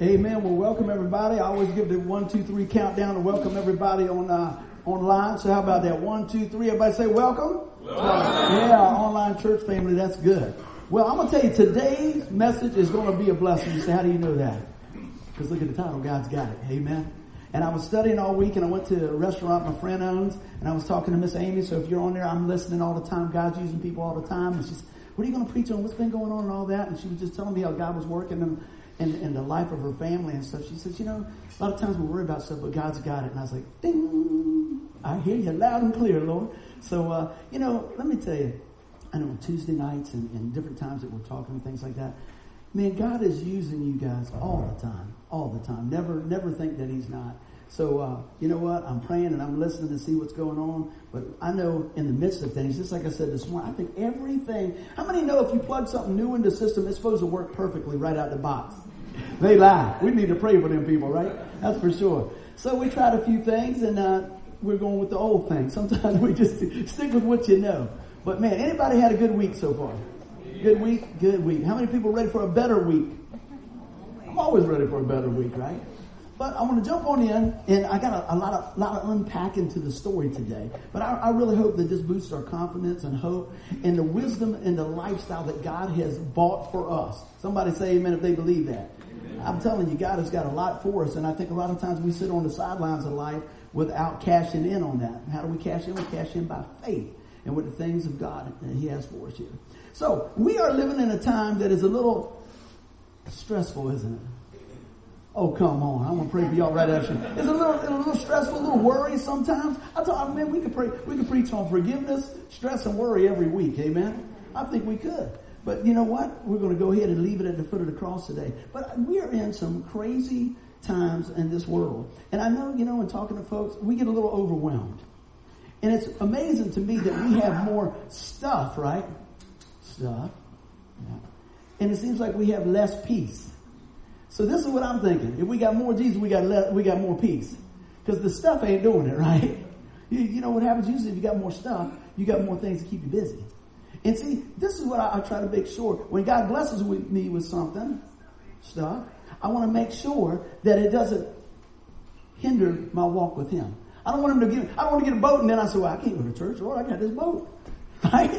Amen. Well, welcome everybody. I always give the one, two, three countdown to welcome everybody on uh, online. So how about that? One, two, three. Everybody say welcome. welcome. Yeah, online church family. That's good. Well, I'm gonna tell you today's message is going to be a blessing. You say, how do you know that? Because look at the title. God's got it. Amen. And I was studying all week and I went to a restaurant my friend owns and I was talking to Miss Amy. So if you're on there, I'm listening all the time. God's using people all the time. And she's, what are you going to preach on? What's been going on and all that? And she was just telling me how God was working and in, in the life of her family and stuff. She says, you know, a lot of times we worry about stuff, but God's got it. And I was like, ding, I hear you loud and clear, Lord. So, uh, you know, let me tell you, I know Tuesday nights and, and different times that we're talking and things like that. Man, God is using you guys all the time, all the time. Never, never think that He's not. So, uh, you know what? I'm praying and I'm listening to see what's going on. But I know in the midst of things, just like I said this morning, I think everything, how many know if you plug something new into the system, it's supposed to work perfectly right out of the box? They lie. We need to pray for them people, right? That's for sure. So we tried a few things and, uh, we're going with the old thing. Sometimes we just stick with what you know. But man, anybody had a good week so far? Good week? Good week. How many people ready for a better week? I'm always ready for a better week, right? But I want to jump on in, and I got a, a, lot of lot of unpacking to the story today. But I, I, really hope that this boosts our confidence and hope and the wisdom and the lifestyle that God has bought for us. Somebody say amen if they believe that. I'm telling you, God has got a lot for us, and I think a lot of times we sit on the sidelines of life without cashing in on that. How do we cash in? We cash in by faith and with the things of God that He has for us here. So we are living in a time that is a little stressful, isn't it? Oh, come on. I'm going to pray for y'all right after. It's a little, a little stressful, a little worry sometimes. I thought, man, we could pray, we could preach on forgiveness, stress, and worry every week. Amen. I think we could. But you know what? We're going to go ahead and leave it at the foot of the cross today. But we are in some crazy times in this world. And I know, you know, in talking to folks, we get a little overwhelmed. And it's amazing to me that we have more stuff, right? Stuff. Yeah. And it seems like we have less peace. So this is what I'm thinking. If we got more Jesus, we got less, we got more peace. Because the stuff ain't doing it, right? You, you, know what happens usually if you got more stuff, you got more things to keep you busy. And see, this is what I, I try to make sure. When God blesses with me with something, stuff, I want to make sure that it doesn't hinder my walk with Him. I don't want him to get. I don't want to get a boat and then I say, "Well, I can't go to church. Lord, I got this boat." Right?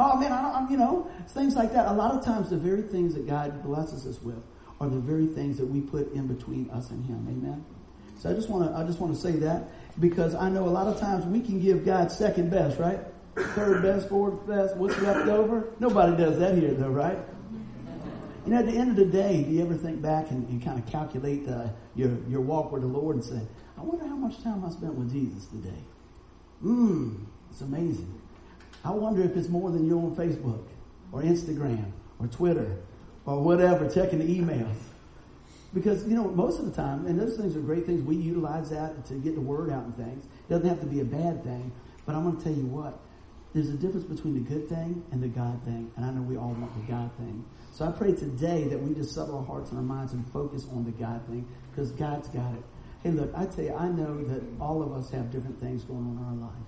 oh man, I, am you know, things like that. A lot of times, the very things that God blesses us with are the very things that we put in between us and Him. Amen. So I just want to I just want to say that because I know a lot of times we can give God second best, right? Third best, fourth best, what's left over? Nobody does that here, though, right? You know, at the end of the day, do you ever think back and, and kind of calculate uh, your your walk with the Lord and say, "I wonder how much time I spent with Jesus today." Mmm, it's amazing. I wonder if it's more than you're on Facebook or Instagram or Twitter or whatever, checking the emails. Because, you know, most of the time, and those things are great things, we utilize that to get the word out and things. It doesn't have to be a bad thing. But I'm going to tell you what, there's a difference between the good thing and the God thing. And I know we all want the God thing. So I pray today that we just settle our hearts and our minds and focus on the God thing because God's got it. Hey, look, I tell you, I know that all of us have different things going on in our life,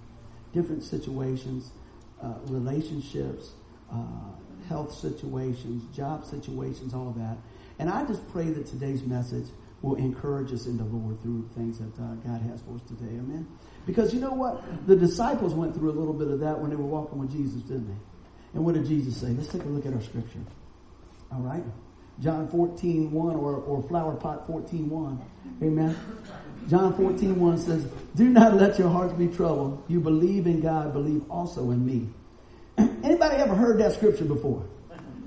different situations, uh, relationships, uh, health situations, job situations, all of that. And I just pray that today's message will encourage us in the Lord through things that uh, God has for us today. Amen. Because you know what? The disciples went through a little bit of that when they were walking with Jesus, didn't they? And what did Jesus say? Let's take a look at our scripture. All right. John 14, 1 or, or flower pot 14, 1. Amen. John 14, 1 says, Do not let your hearts be troubled. You believe in God, believe also in me. Anybody ever heard that scripture before?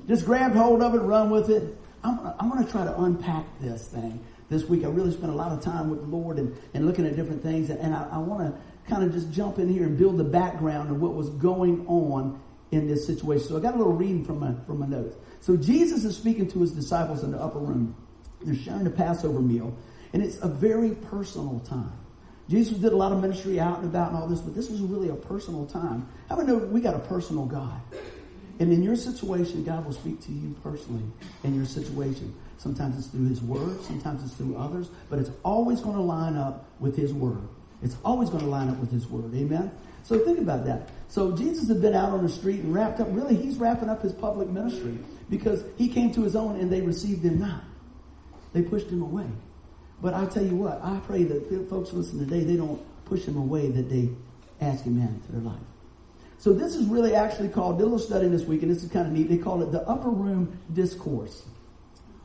Just grabbed hold of it, run with it. I'm, I'm going to try to unpack this thing this week. I really spent a lot of time with the Lord and, and looking at different things. And, I, I want to kind of just jump in here and build the background of what was going on in this situation. So I got a little reading from my, from my notes. So Jesus is speaking to his disciples in the upper room. They're sharing the Passover meal. And it's a very personal time. Jesus did a lot of ministry out and about and all this, but this was really a personal time. How many know we got a personal God? And in your situation, God will speak to you personally in your situation. Sometimes it's through His Word, sometimes it's through others, but it's always going to line up with His Word. It's always going to line up with His Word. Amen? So think about that. So Jesus had been out on the street and wrapped up, really, he's wrapping up his public ministry because he came to his own and they received him not. They pushed him away. But I tell you what, I pray that folks listen today, they don't push him away, that they ask him into their life. So this is really actually called, did a little study this week, and this is kind of neat. They call it the upper room discourse,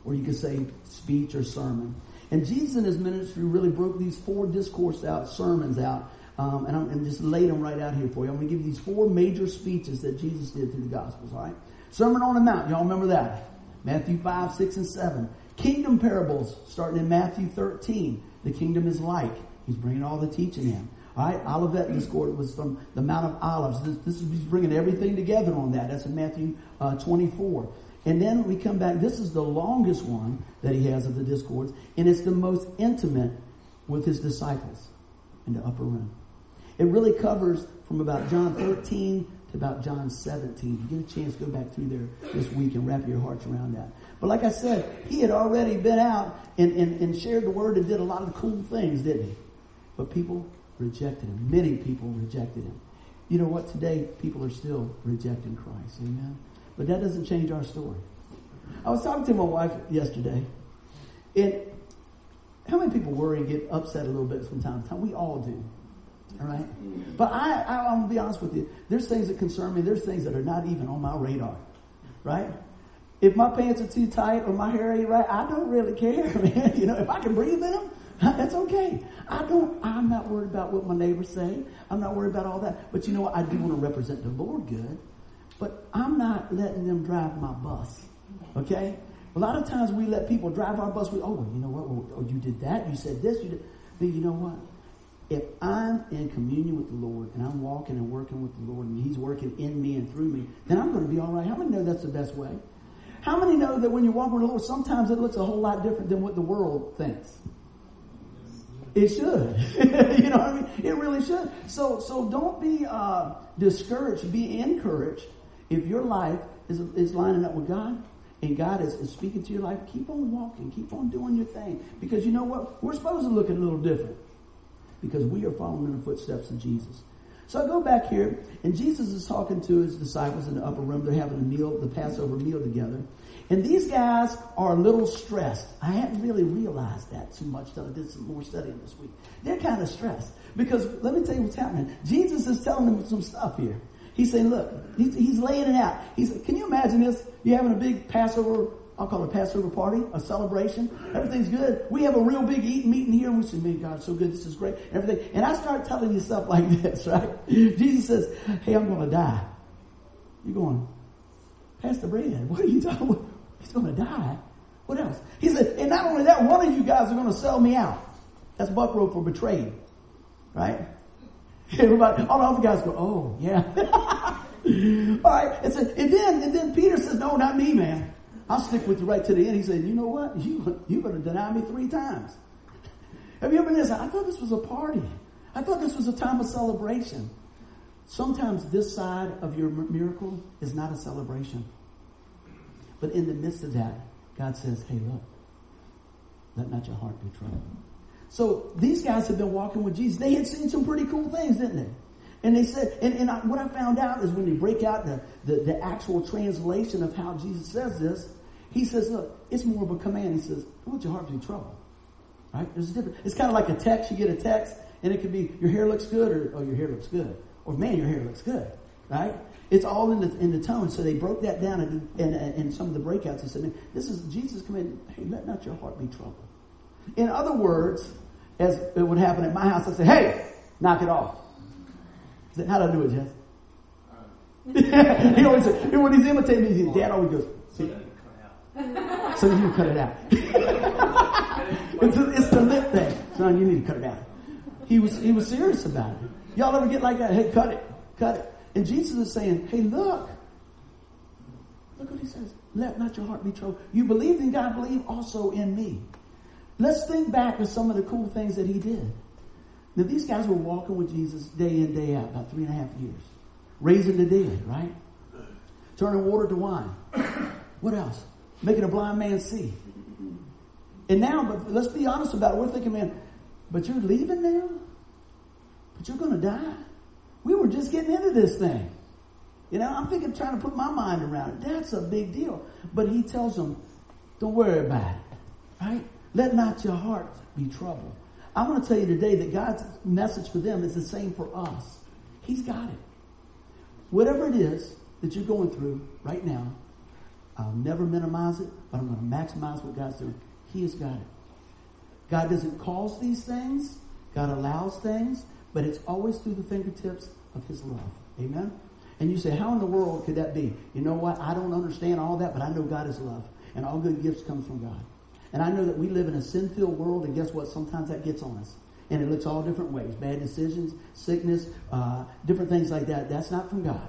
or you could say speech or sermon. And Jesus in his ministry really broke these four discourse out, sermons out, um, and, I'm, and just laid them right out here for you. I'm going to give you these four major speeches that Jesus did through the Gospels, all right? Sermon on the Mount, y'all remember that? Matthew 5, 6, and 7. Kingdom parables, starting in Matthew 13. The kingdom is like. He's bringing all the teaching in. All right, Olivet discourse was from the Mount of Olives. This, this is he's bringing everything together on that. That's in Matthew uh, 24. And then we come back. This is the longest one that he has of the discords, and it's the most intimate with his disciples in the upper room. It really covers from about John 13 to about John 17. You get a chance go back through there this week and wrap your hearts around that. But like I said, he had already been out and, and, and shared the word and did a lot of cool things, didn't he? But people rejected him. Many people rejected him. You know what? Today, people are still rejecting Christ. Amen? But that doesn't change our story. I was talking to my wife yesterday, and how many people worry and get upset a little bit from time to time? We all do. All right? But I, I, I'm going to be honest with you. There's things that concern me. There's things that are not even on my radar. Right? If my pants are too tight or my hair ain't right, I don't really care, man. You know, if I can breathe in them, that's okay. I don't, I'm not worried about what my neighbors say. I'm not worried about all that. But you know what? I do want to represent the Lord good. But I'm not letting them drive my bus. Okay? A lot of times we let people drive our bus. We, oh, you know what? Oh, you did that. You said this. You did. But you know what? If I'm in communion with the Lord and I'm walking and working with the Lord and He's working in me and through me, then I'm going to be all right. How many know that's the best way? How many know that when you walk with the Lord, sometimes it looks a whole lot different than what the world thinks? It should. you know what I mean? It really should. So, so don't be uh, discouraged. Be encouraged. If your life is, is lining up with God and God is, is speaking to your life, keep on walking. Keep on doing your thing. Because you know what? We're supposed to look a little different because we are following in the footsteps of Jesus. So I go back here, and Jesus is talking to his disciples in the upper room. They're having a meal, the Passover meal together. And these guys are a little stressed. I hadn't really realized that too much until I did some more studying this week. They're kind of stressed because let me tell you what's happening. Jesus is telling them some stuff here. He's saying, look, he's, he's laying it out. He's, can you imagine this? You're having a big Passover I'll call it a Passover party, a celebration. Everything's good. We have a real big eating meeting here, we say, man, God, so good. This is great. Everything. And I start telling you stuff like this, right? Jesus says, hey, I'm going to die. You're going, pass the bread. What are you talking about? He's going to die. What else? He said, and not only that, one of you guys are going to sell me out. That's Buckroe for betrayed. Right? Everybody, all the other guys go, oh, yeah. all right. And, so, and then, and then Peter says, no, not me, man. I'll stick with you right to the end. He said, you know what? You, you're going to deny me three times. Have you ever there? I thought this was a party. I thought this was a time of celebration. Sometimes this side of your miracle is not a celebration. But in the midst of that, God says, hey, look, let not your heart be troubled. So these guys have been walking with Jesus. They had seen some pretty cool things, didn't they? And they said, and, and I, what I found out is when they break out the, the, the actual translation of how Jesus says this, he says, look, it's more of a command. He says, don't let your heart be in trouble. Right? There's a difference. It's kind of like a text. You get a text, and it could be, your hair looks good, or, oh, your hair looks good. Or, man, your hair looks good. Right? It's all in the, in the tone. So they broke that down in, in, in some of the breakouts. He said, man, this is Jesus commanded, hey, let not your heart be troubled. In other words, as it would happen at my house, I say, hey, knock it off. I said, How do I do it, Jess? he always says, when he's imitating me, dad always goes, see, so you cut it out. it's, a, it's the lip thing. Son, you need to cut it out. He was, he was serious about it. Y'all ever get like that? Hey, cut it. Cut it. And Jesus is saying, hey, look. Look what he says. Let not your heart be troubled. You believed in God, believe also in me. Let's think back to some of the cool things that he did. Now, these guys were walking with Jesus day in, day out, about three and a half years. Raising the dead, right? Turning water to wine. What else? making a blind man see. And now, but let's be honest about it. We're thinking, man, but you're leaving now? But you're going to die? We were just getting into this thing. You know, I'm thinking, trying to put my mind around it. That's a big deal. But he tells them, don't worry about it. Right? Let not your heart be troubled. I want to tell you today that God's message for them is the same for us. He's got it. Whatever it is that you're going through right now, I'll never minimize it, but I'm going to maximize what God's doing. He has got it. God doesn't cause these things. God allows things, but it's always through the fingertips of His love. Amen? And you say, how in the world could that be? You know what? I don't understand all that, but I know God is love. And all good gifts come from God. And I know that we live in a sin-filled world, and guess what? Sometimes that gets on us. And it looks all different ways. Bad decisions, sickness, uh, different things like that. That's not from God.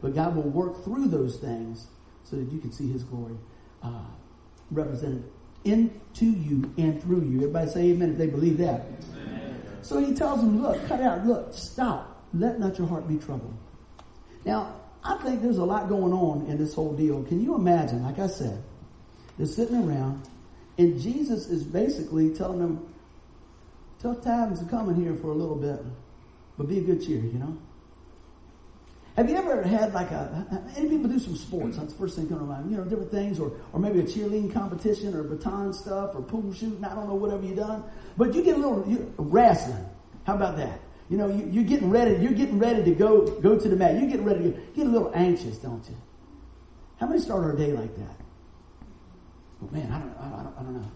But God will work through those things so that you can see His glory uh, represented into you and through you. Everybody say amen if they believe that. Amen. So he tells them, look, cut out, look, stop. Let not your heart be troubled. Now, I think there's a lot going on in this whole deal. Can you imagine, like I said, they're sitting around and Jesus is basically telling them, tough times are coming here for a little bit, but be a good cheer, you know? Have you ever had like a, any people do some sports? That's the first thing coming to mind. You know, different things, or, or maybe a cheerleading competition, or baton stuff, or pool shooting. I don't know whatever you've done, but you get a little you, wrestling. How about that? You know, you, are getting ready. You're getting ready to go go to the mat. You're getting ready to get a little anxious, don't you? How many start our day like that? Man, I don't, I don't, I don't know.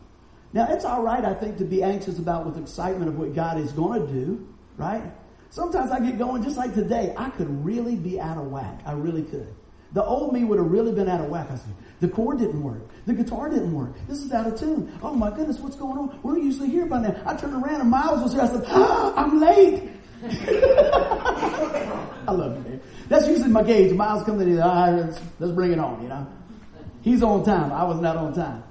Now it's all right, I think, to be anxious about with excitement of what God is going to do, right? Sometimes I get going just like today. I could really be out of whack. I really could. The old me would have really been out of whack. I said, the chord didn't work. The guitar didn't work. This is out of tune. Oh my goodness, what's going on? We're usually here by now. I turned around and Miles was here. I said, ah, I'm late. I love you, man. That's usually my gauge. Miles comes in, ah, let's, let's bring it on, you know. He's on time. I was not on time.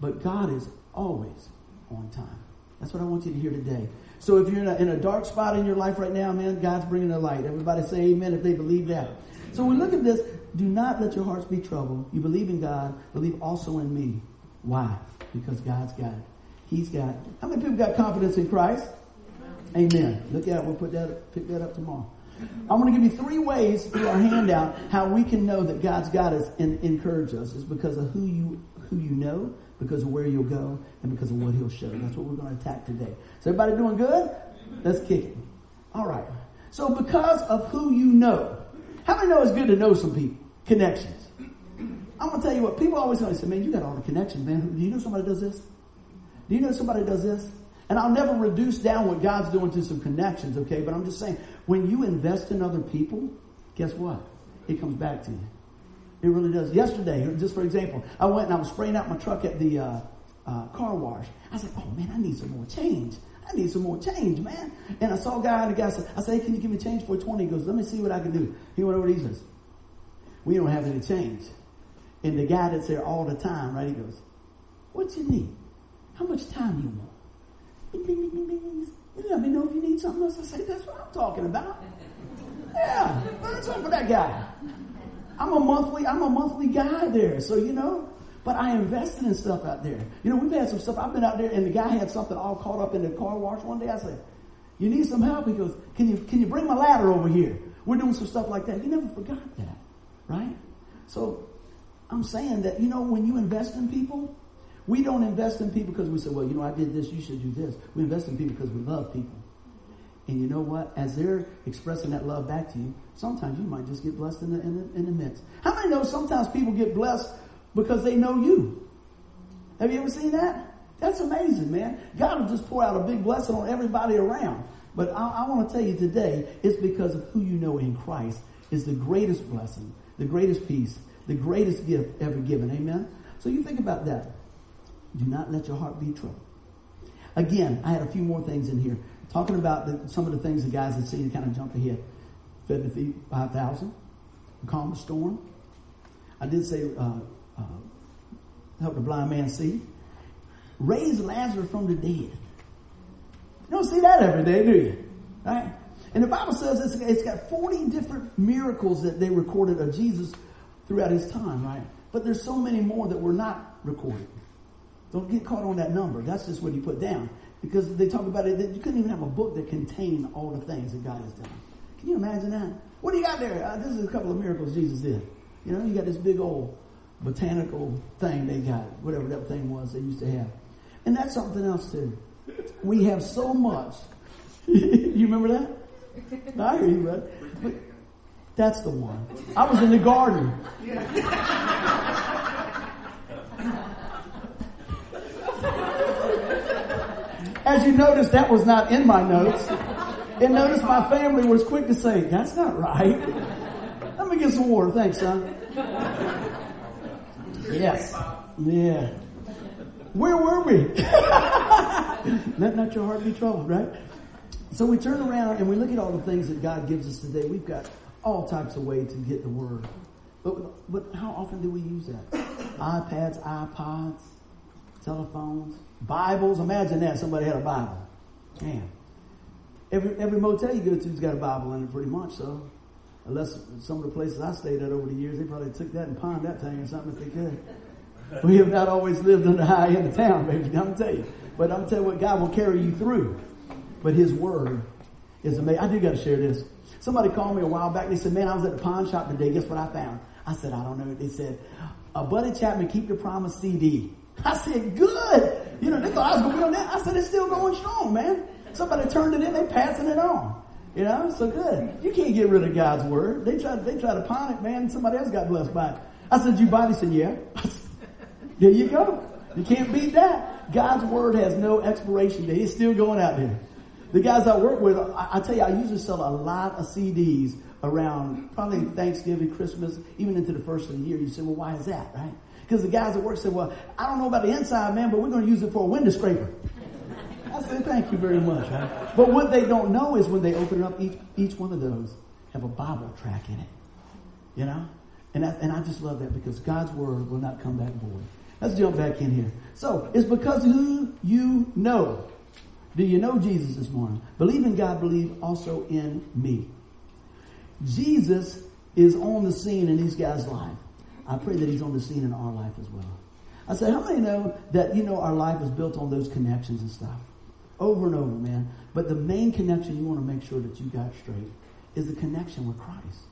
But God is always on time. That's what I want you to hear today. So if you're in a, in a dark spot in your life right now, man, God's bringing the light. Everybody say amen if they believe that. So we look at this. Do not let your hearts be troubled. You believe in God, believe also in me. Why? Because God's got it. He's got it. How many people got confidence in Christ? Amen. Look at it. We'll put that, pick that up tomorrow. I'm going to give you three ways through our handout how we can know that God's got us and encourage us. is because of who you who you know, because of where you'll go, and because of what He'll show. That's what we're going to attack today. So everybody doing good? Let's kick it. All right. So because of who you know, how many know it's good to know some people? Connections. I'm gonna tell you what, people always say, man, you got all the connections, man. Do you know somebody does this? Do you know somebody does this? And I'll never reduce down what God's doing to some connections, okay? But I'm just saying, when you invest in other people, guess what? It comes back to you. It really does. Yesterday, just for example, I went and I was spraying out my truck at the uh, uh, car wash. I said, "Oh man, I need some more change. I need some more change, man." And I saw a guy, and the guy said, "I said, hey, can you give me change for 20? He goes, "Let me see what I can do." He went over. He says, "We don't have any change." And the guy that's there all the time, right? He goes, "What you need? How much time you want?" You let me know if you need something else. I say, "That's what I'm talking about." Yeah, what's up for that guy? I'm a monthly, I'm a monthly guy there. So, you know, but I invested in stuff out there. You know, we've had some stuff. I've been out there and the guy had something all caught up in the car wash one day. I said, you need some help? He goes, can you, can you bring my ladder over here? We're doing some stuff like that. He never forgot that, right? So I'm saying that, you know, when you invest in people, we don't invest in people because we say, well, you know, I did this, you should do this. We invest in people because we love people. And you know what? As they're expressing that love back to you, sometimes you might just get blessed in the, in the, in the midst. How many know sometimes people get blessed because they know you? Have you ever seen that? That's amazing, man. God will just pour out a big blessing on everybody around. But I, I want to tell you today, it's because of who you know in Christ is the greatest blessing, the greatest peace, the greatest gift ever given. Amen? So you think about that. Do not let your heart be troubled. Again, I had a few more things in here talking about the, some of the things the guys had seen kind of jump ahead. Fed the 5,000, calmed the storm. I did say, uh, uh, help the blind man see. Raise Lazarus from the dead. You don't see that every day, do you? Right? And the Bible says it's, it's got 40 different miracles that they recorded of Jesus throughout his time, right? But there's so many more that were not recorded. Don't get caught on that number. That's just what he put down because they talk about it you couldn't even have a book that contained all the things that God has done. Can you imagine that? What do you got there? Uh, this is a couple of miracles Jesus did. You know, you got this big old botanical thing they got, whatever that thing was they used to have. And that's something else too. We have so much. you remember that? I hear you, bud. But that's the one. I was in the garden. As you notice, that was not in my notes. And notice my family was quick to say, that's not right. Let me get some water. Thanks, son. Yes. Yeah. Where were we? Let not your heart be troubled, right? So we turn around and we look at all the things that God gives us today. We've got all types of ways to get the word. But, but how often do we use that? iPads, iPods, telephones, Bibles. Imagine that somebody had a Bible. Man. Every, every motel you go to's got a Bible in it pretty much, so. Unless some of the places I stayed at over the years, they probably took that and pawned that thing or something if they could. We have not always lived on the high end of town, baby. I'm gonna tell you. But I'm gonna tell you what, God will carry you through. But His Word is amazing. I do gotta share this. Somebody called me a while back. They said, man, I was at the pawn shop today. Guess what I found? I said, I don't know. They said, a Buddy Chapman Keep Your Promise CD. I said, good. You know, they thought I was going to be on that. I said, it's still going strong, man. Somebody turned it in. They passing it on. You know, so good. You can't get rid of God's word. They tried, they tried to pawn it, man. Somebody else got blessed by it. I said, you it? He said, yeah. there you go. You can't beat that. God's word has no expiration date. It's still going out there. The guys I work with, I, I tell you, I usually sell a lot of CDs around probably Thanksgiving, Christmas, even into the first of the year. You say, well, why is that, right? Because the guys at work said, well, I don't know about the inside, man, but we're going to use it for a window scraper. I said, thank you very much. But what they don't know is when they open it up, each, each one of those have a Bible tract in it. You know? And, and I just love that because God's word will not come back void. Let's jump back in here. So, it's because who you know. Do you know Jesus this morning? Believe in God, believe also in me. Jesus is on the scene in these guys' life. I pray that he's on the scene in our life as well. I say, how many know that, you know, our life is built on those connections and stuff? Over and over, man. But the main connection you want to make sure that you got straight is the connection with Christ.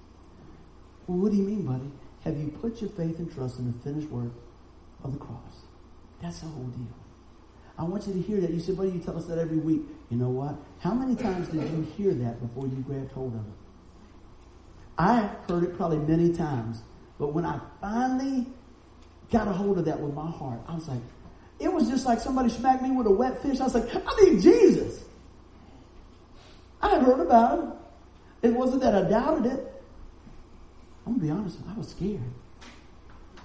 Well, what do you mean, buddy? Have you put your faith and trust in the finished work of the cross? That's the whole deal. I want you to hear that. You said, buddy, you tell us that every week. You know what? How many times did you hear that before you grabbed hold of it? I heard it probably many times, but when I finally got a hold of that with my heart, I was like, it was just like somebody smacked me with a wet fish. I was like, I need Jesus. I had heard about him. It wasn't that I doubted it. I'm gonna be honest, I was scared.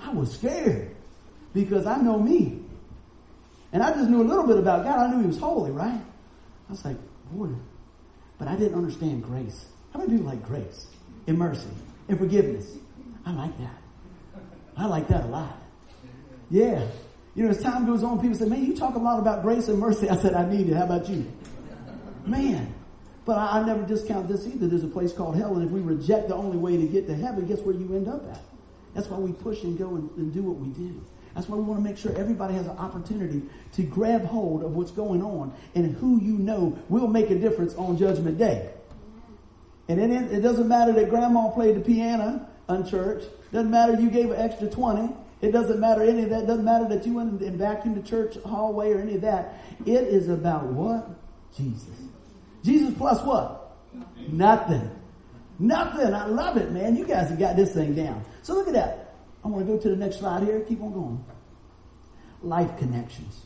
I was scared because I know me. And I just knew a little bit about God. I knew He was holy, right? I was like, boy, but I didn't understand grace. How many people like grace and mercy and forgiveness? I like that. I like that a lot. Yeah. You know, as time goes on, people say, man, you talk a lot about grace and mercy. I said, I need it. How about you? Man. But I, I never discount this either. There's a place called hell, and if we reject the only way to get to heaven, guess where you end up at? That's why we push and go and, and do what we do. That's why we want to make sure everybody has an opportunity to grab hold of what's going on and who you know will make a difference on Judgment Day. And it, it doesn't matter that grandma played the piano in church. Doesn't matter you gave an extra 20. It doesn't matter any of that. Doesn't matter that you went and vacuumed the church hallway or any of that. It is about what? Jesus. Jesus plus what? Nothing. Nothing. I love it, man. You guys have got this thing down. So look at that. I want to go to the next slide here. Keep on going. Life connections.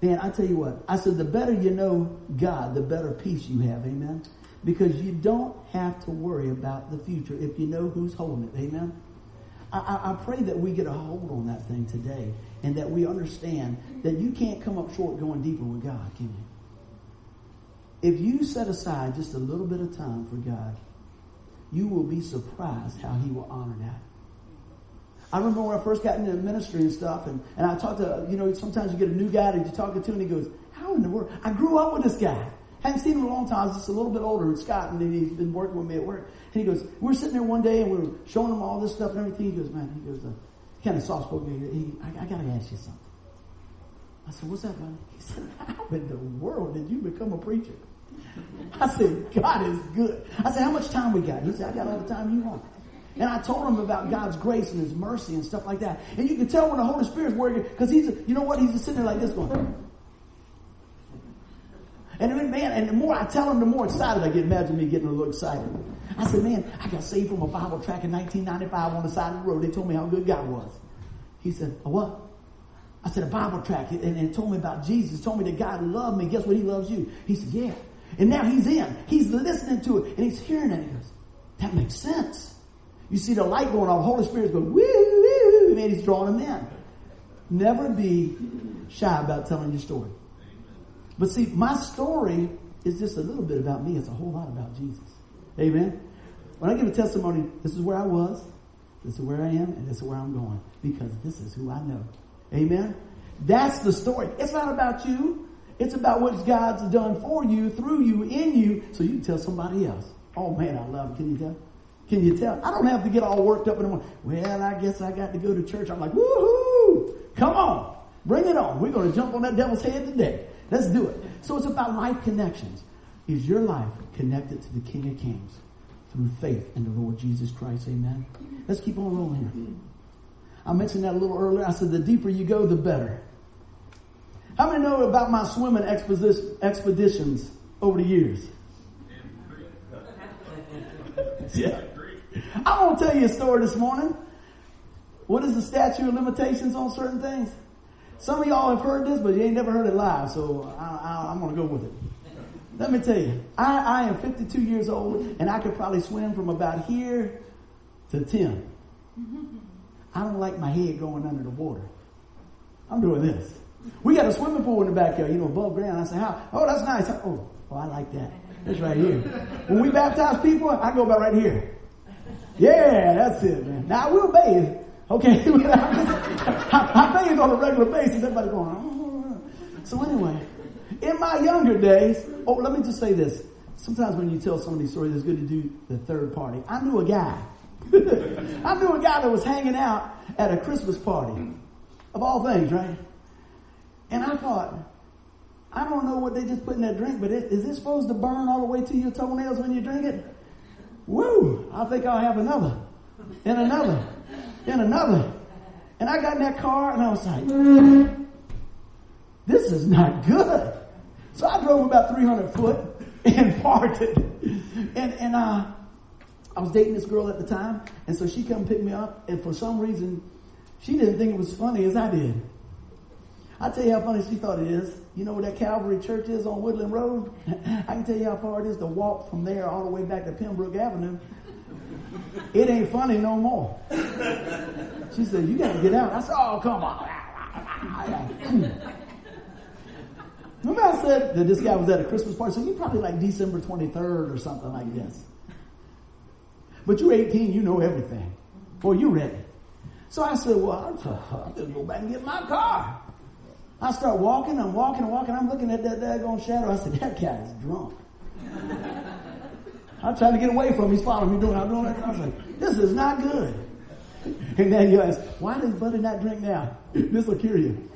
Man, I tell you what. I said the better you know God, the better peace you have. Amen. Because you don't have to worry about the future if you know who's holding it. Amen. I, I, pray that we get a hold on that thing today and that we understand that you can't come up short going deeper with God, can you? If you set aside just a little bit of time for God, you will be surprised how He will honor that. I remember when I first got into ministry and stuff, and, and I talked to, you know, sometimes you get a new guy that you're talking to, and he goes, How in the world? I grew up with this guy. Hadn't seen him in a long time. Was just a little bit older. It's Scott, and he's been working with me at work. And he goes, we were sitting there one day, and we were showing him all this stuff and everything. He goes, man, he goes, kind of soft spoken. He, I, I got to ask you something. I said, what's that, buddy? He said, how in the world did you become a preacher? I said, God is good. I said, how much time we got? He said, I got all the time you want. And I told him about God's grace and His mercy and stuff like that. And you can tell when the Holy Spirit's working because he's, you know what? He's just sitting there like this going. And man, and the more I tell them, the more excited I get. Imagine me getting a little excited. I said, man, I got saved from a Bible tract in 1995 on the side of the road. They told me how good God was. He said, a what? I said, a Bible tract. And it told me about Jesus. Told me that God loved me. Guess what? He loves you. He said, yeah. And now he's in. He's listening to it and he's hearing it. He goes, that makes sense. You see the light going off. Holy Spirit's going, woo, woo, and he's drawing them in. Never be shy about telling your story. But see, my story is just a little bit about me. It's a whole lot about Jesus. Amen. When I give a testimony, this is where I was, this is where I am, and this is where I'm going. Because this is who I know. Amen. That's the story. It's not about you. It's about what God's done for you, through you, in you, so you can tell somebody else. Oh man, I love it. Can you tell? Can you tell? I don't have to get all worked up in the morning. Well, I guess I got to go to church. I'm like, woohoo! Come on. Bring it on. We're going to jump on that devil's head today. Let's do it. So it's about life connections. Is your life connected to the King of Kings through faith in the Lord Jesus Christ? Amen. Let's keep on rolling here. I mentioned that a little earlier. I said the deeper you go, the better. How many know about my swimming expeditions over the years? yeah. I want to tell you a story this morning. What is the statute of limitations on certain things? Some of y'all have heard this, but you ain't never heard it live, so I, am going to go with it. Let me tell you, I, I am 52 years old, and I could probably swim from about here to 10. I don't like my head going under the water. I'm doing this. We got a swimming pool in the backyard, you know, above ground. I say, how? Oh, that's nice. Oh, oh, I like that. That's right here. When we baptize people, I go about right here. Yeah, that's it, man. Now I will bathe. Okay, I, I bathe on a regular basis. Everybody going. Oh. So anyway, in my younger days, oh, let me just say this. Sometimes when you tell some of stories, it's good to do the third party. I knew a guy. I knew a guy that was hanging out at a Christmas party, of all things, right? And I thought, I don't know what they just put in that drink, but is it supposed to burn all the way to your toenails when you drink it? Woo! I think I'll have another, and another, and another. And I got in that car and I was like, this is not good. So I drove about 300 foot and parked. And, and, uh, I was dating this girl at the time, and so she come pick me up, and for some reason, she didn't think it was funny as I did. I tell you how funny she thought it is. You know where that Calvary Church is on Woodland Road? I can tell you how far it is to walk from there all the way back to Pembroke Avenue. It ain't funny no more. She said, You got to get out. I said, Oh, come on. Remember I said that this guy was at a Christmas party? So you probably like December 23rd or something like this. But you're 18, you know everything. Boy, you ready. So I said, Well, I'll just go back and get my car. I start walking, I'm walking and walking, I'm looking at that daggone shadow. I said, that guy is drunk. I'm trying to get away from him. He's following me doing, I'm doing it. I was like, this is not good. And then you ask, why does Buddy not drink now? this will cure you.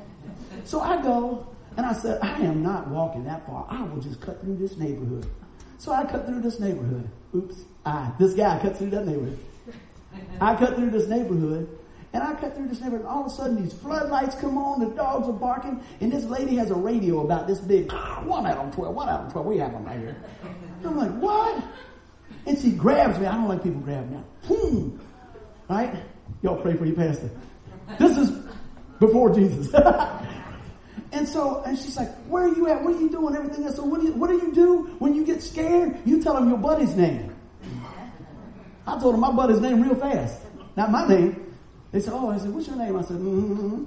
So I go, and I said, I am not walking that far. I will just cut through this neighborhood. So I cut through this neighborhood. Oops. I, this guy cut through that neighborhood. I cut through this neighborhood and I cut through this neighborhood, and all of a sudden these floodlights come on, the dogs are barking, and this lady has a radio about this big. One out of 12, one out of 12, we have them right here. I'm like, what? And she grabs me. I don't like people grab me. Boom. Right? Y'all pray for your pastor. This is before Jesus. and so, and she's like, where are you at? What are you doing? Everything else. So what do you, what do you do when you get scared? You tell them your buddy's name. I told him my buddy's name real fast. Not my name. They said, oh, I said, what's your name? I said, mm-hmm.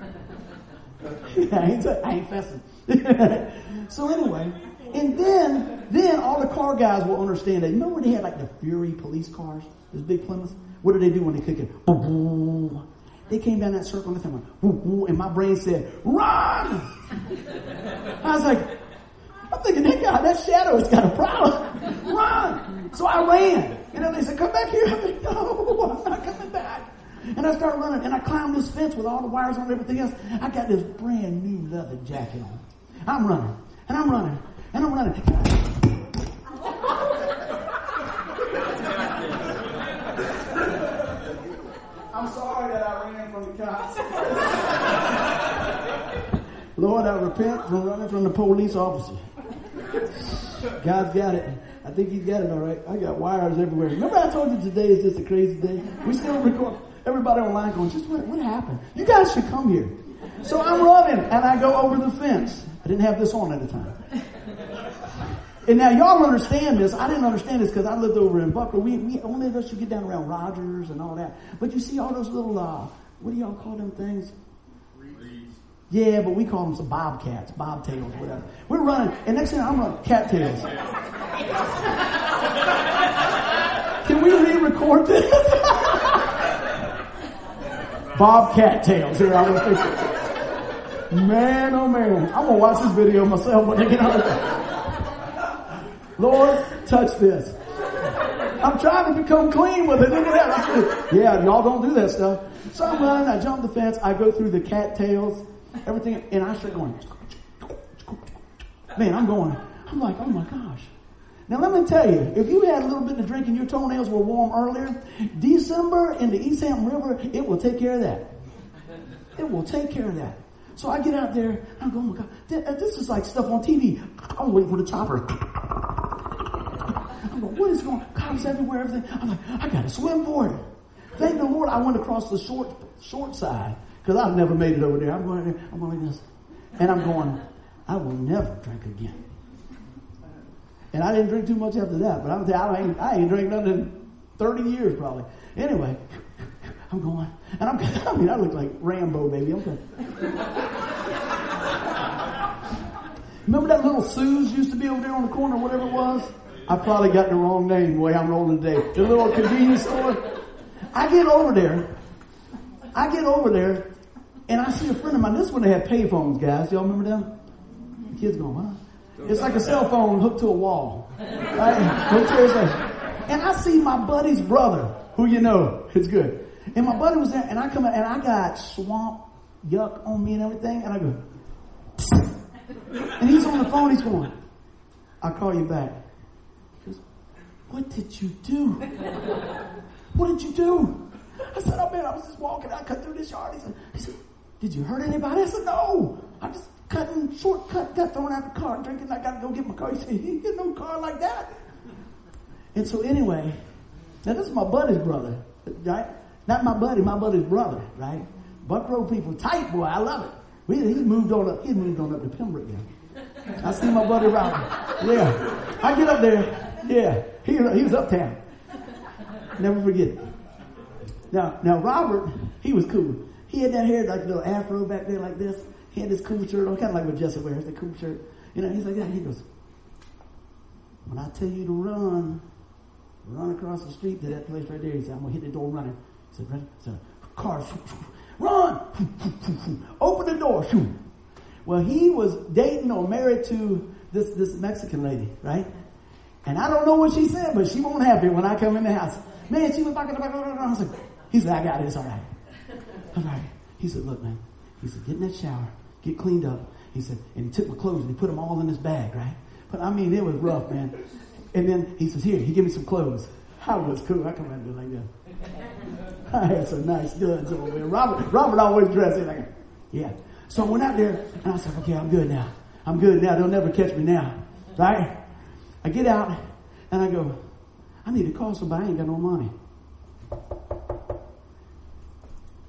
I ain't, I ain't fessing. so anyway, and then, then all the car guys will understand that. You know when they had like the Fury police cars, those big Plymouths? What did they do when they kick it? They came down that circle and, went, boom, boom, and my brain said, run! I was like, I'm thinking that guy, that shadow has got a problem. run! So I ran. And then they said, come back here. I'm like, no, I'm not coming back. And I start running and I climb this fence with all the wires on and everything else. I got this brand new leather jacket on. I'm running and I'm running and I'm running. I'm sorry that I ran from the cops. Lord, I repent from running from the police officer. God's got it. I think he's got it all right. I got wires everywhere. Remember I told you today is just a crazy day? We still record. Everybody online going, just what, what happened? You guys should come here. So I'm running and I go over the fence. I didn't have this on at the time. And now y'all understand this. I didn't understand this because I lived over in Buckroe. We, we only of us should get down around Rogers and all that. But you see all those little, uh, what do y'all call them things? Reeds. Yeah, but we call them some bobcats, bobtails, whatever. We're running, and next thing I'm running cattails. Can we re-record this? Bobcat tails. Here, I'm gonna Man, oh man, I'm gonna watch this video myself when I get out. Lord, touch this. I'm trying to become clean with it. Look at that. Said, yeah, y'all don't do that stuff. So I'm running, I jump the fence, I go through the cattails, everything, and I start going, man, I'm going, I'm like, oh my gosh. Now let me tell you, if you had a little bit to drink and your toenails were warm earlier, December in the East Hampton River, it will take care of that. It will take care of that. So I get out there, I'm going, oh my God, uh, this is like stuff on TV. I was waiting for the chopper. What is going on? Cops everywhere, everything. I'm like, I gotta swim for it. Thank the Lord I went across the short, short side. Cause I've never made it over there. I'm going there, I'm going this. And I'm going, I will never drink again. And I didn't drink too much after that, but I'm telling you, I ain't, I ain't drank nothing in 30 years probably. Anyway, I'm going, and I'm, I mean, I look like Rambo, baby. I'm going. Remember that little Sue's used to be over there on the corner, whatever it was? I probably got the wrong name the way I'm rolling today. The little convenience store. I get over there. I get over there and I see a friend of mine. This one they had payphones, guys. Y'all remember them? The kids going, huh? It's like a cell phone hooked to a wall. Right? and I see my buddy's brother, who you know, it's good. And my buddy was there, and I come in, and I got swamp yuck on me and everything, and I go, Psst. and he's on the phone, he's going, I'll call you back. What did you do? what did you do? I said, Oh man, I was just walking. I cut through this yard. He said, he said Did you hurt anybody? I said, No. I just cutting shortcut, got thrown out the car, drinking. I got to go get my car. He said, You get no car like that. And so anyway, now this is my buddy's brother, right? Not my buddy, my buddy's brother, right? Buckroe people, tight boy, I love it. We, he moved on up, he moved on up to Pembroke again. I see my buddy Robert. Yeah. I get up there, yeah. He, he was uptown. Never forget it. Now, now Robert, he was cool. He had that hair like a little afro back there like this. He had this cool shirt on, kind of like what Jesse wears, the cool shirt. You know, he's like that. He goes, when I tell you to run, run across the street to that place right there. He said, I'm going to hit the door running. He said, ready? So, car, run! Open the door. Well, he was dating or married to this, this Mexican lady, right? And I don't know what she said, but she won't have it when I come in the house. Man, she was the back. I was like, he said, I got it. It's all right. All right. He said, look, man. He said, get in that shower. Get cleaned up. He said, and he took my clothes and he put them all in his bag, right? But I mean, it was rough, man. And then he says, here, he gave me some clothes. I was cool. I come out there like that. I had some nice goods over there. Robert, Robert always dressed in like, yeah. So I went out there and I said, okay, I'm good now. I'm good now. They'll never catch me now. Right? I get out and I go, I need to call somebody. I ain't got no money.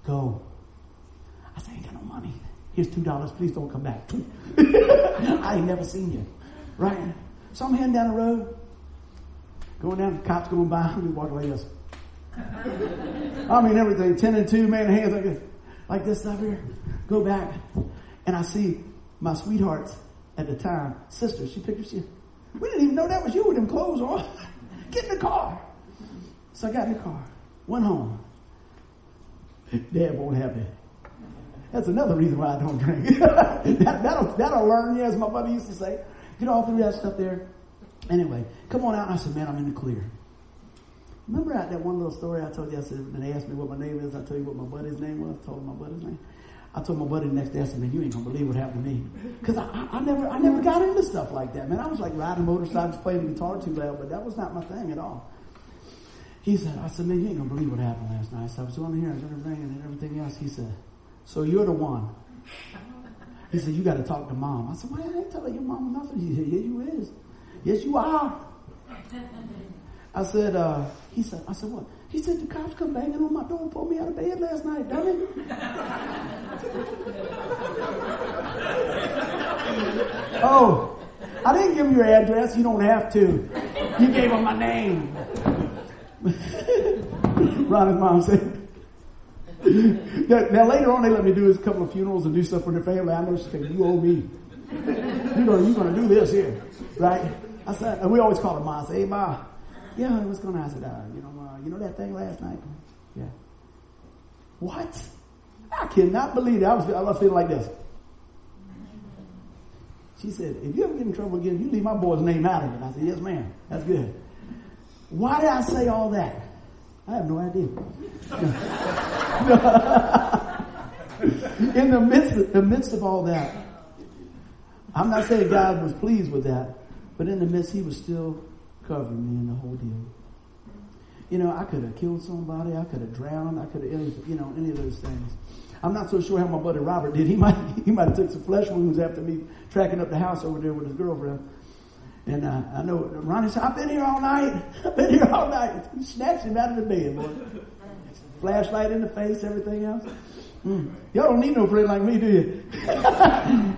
Go. I say, I ain't got no money. Here's two dollars. Please don't come back. I ain't never seen you. Right? So I'm heading down the road. Going down, the cops going by. We walk like this. I mean everything. Ten and two, man, hands like this. Like this up here. Go back. And I see my sweetheart's at the time, sister. She picked her. We didn't even know that was you with them clothes on. Get in the car. So I got in the car, went home. Dad won't have it. That's another reason why I don't drink. that, that'll, that'll learn you, as my buddy used to say. Get all through that stuff there. Anyway, come on out. I said, man, I'm in the clear. Remember that one little story I told you? I said, when they asked me what my name is, I told you what my buddy's name was. I told them my buddy's name. I told my buddy the next day, I said, man, you ain't gonna believe what happened to me. Cause I, I, I, never, I never got into stuff like that, man. I was like riding motorcycles, playing guitar too loud, but that was not my thing at all. He said, I said, man, you ain't gonna believe what happened last night. So I was on here and everything and everything else. He said, so you're the one. He said, you got to talk to mom. I said, well, I ain't telling your mom nothing. He said, yeah, you is. Yes, you are. I said, uh, he said, I said, what? He said, the cops come banging on my door and pulled me out of bed last night, dummy. oh, I didn't give him your address. You don't have to. You gave him my name. Ronnie's mom said, now, later on they let me do a couple of funerals and do stuff for their family. I know she said, you owe me. You know you're gonna do this here, right? I said, and we always call her Ma. I say, hey Ma, yeah, what's going to said, uh, you know, you know that thing last night? Yeah. What? I cannot believe it. I was, I was feeling like this. She said, if you ever get in trouble again, you leave my boy's name out of it. I said, yes, ma'am. That's good. Why did I say all that? I have no idea. in the midst, of, the midst of all that, I'm not saying God was pleased with that, but in the midst, He was still covering me in the whole deal. You know, I could have killed somebody, I could have drowned, I could have, you know, any of those things. I'm not so sure how my buddy Robert did. He might, he might have took some flesh wounds after me tracking up the house over there with his girlfriend. And uh, I know Ronnie said, I've been here all night. I've been here all night. He snatched him out of the bed, boy. Flashlight in the face, everything else. Mm. Y'all don't need no friend like me, do you?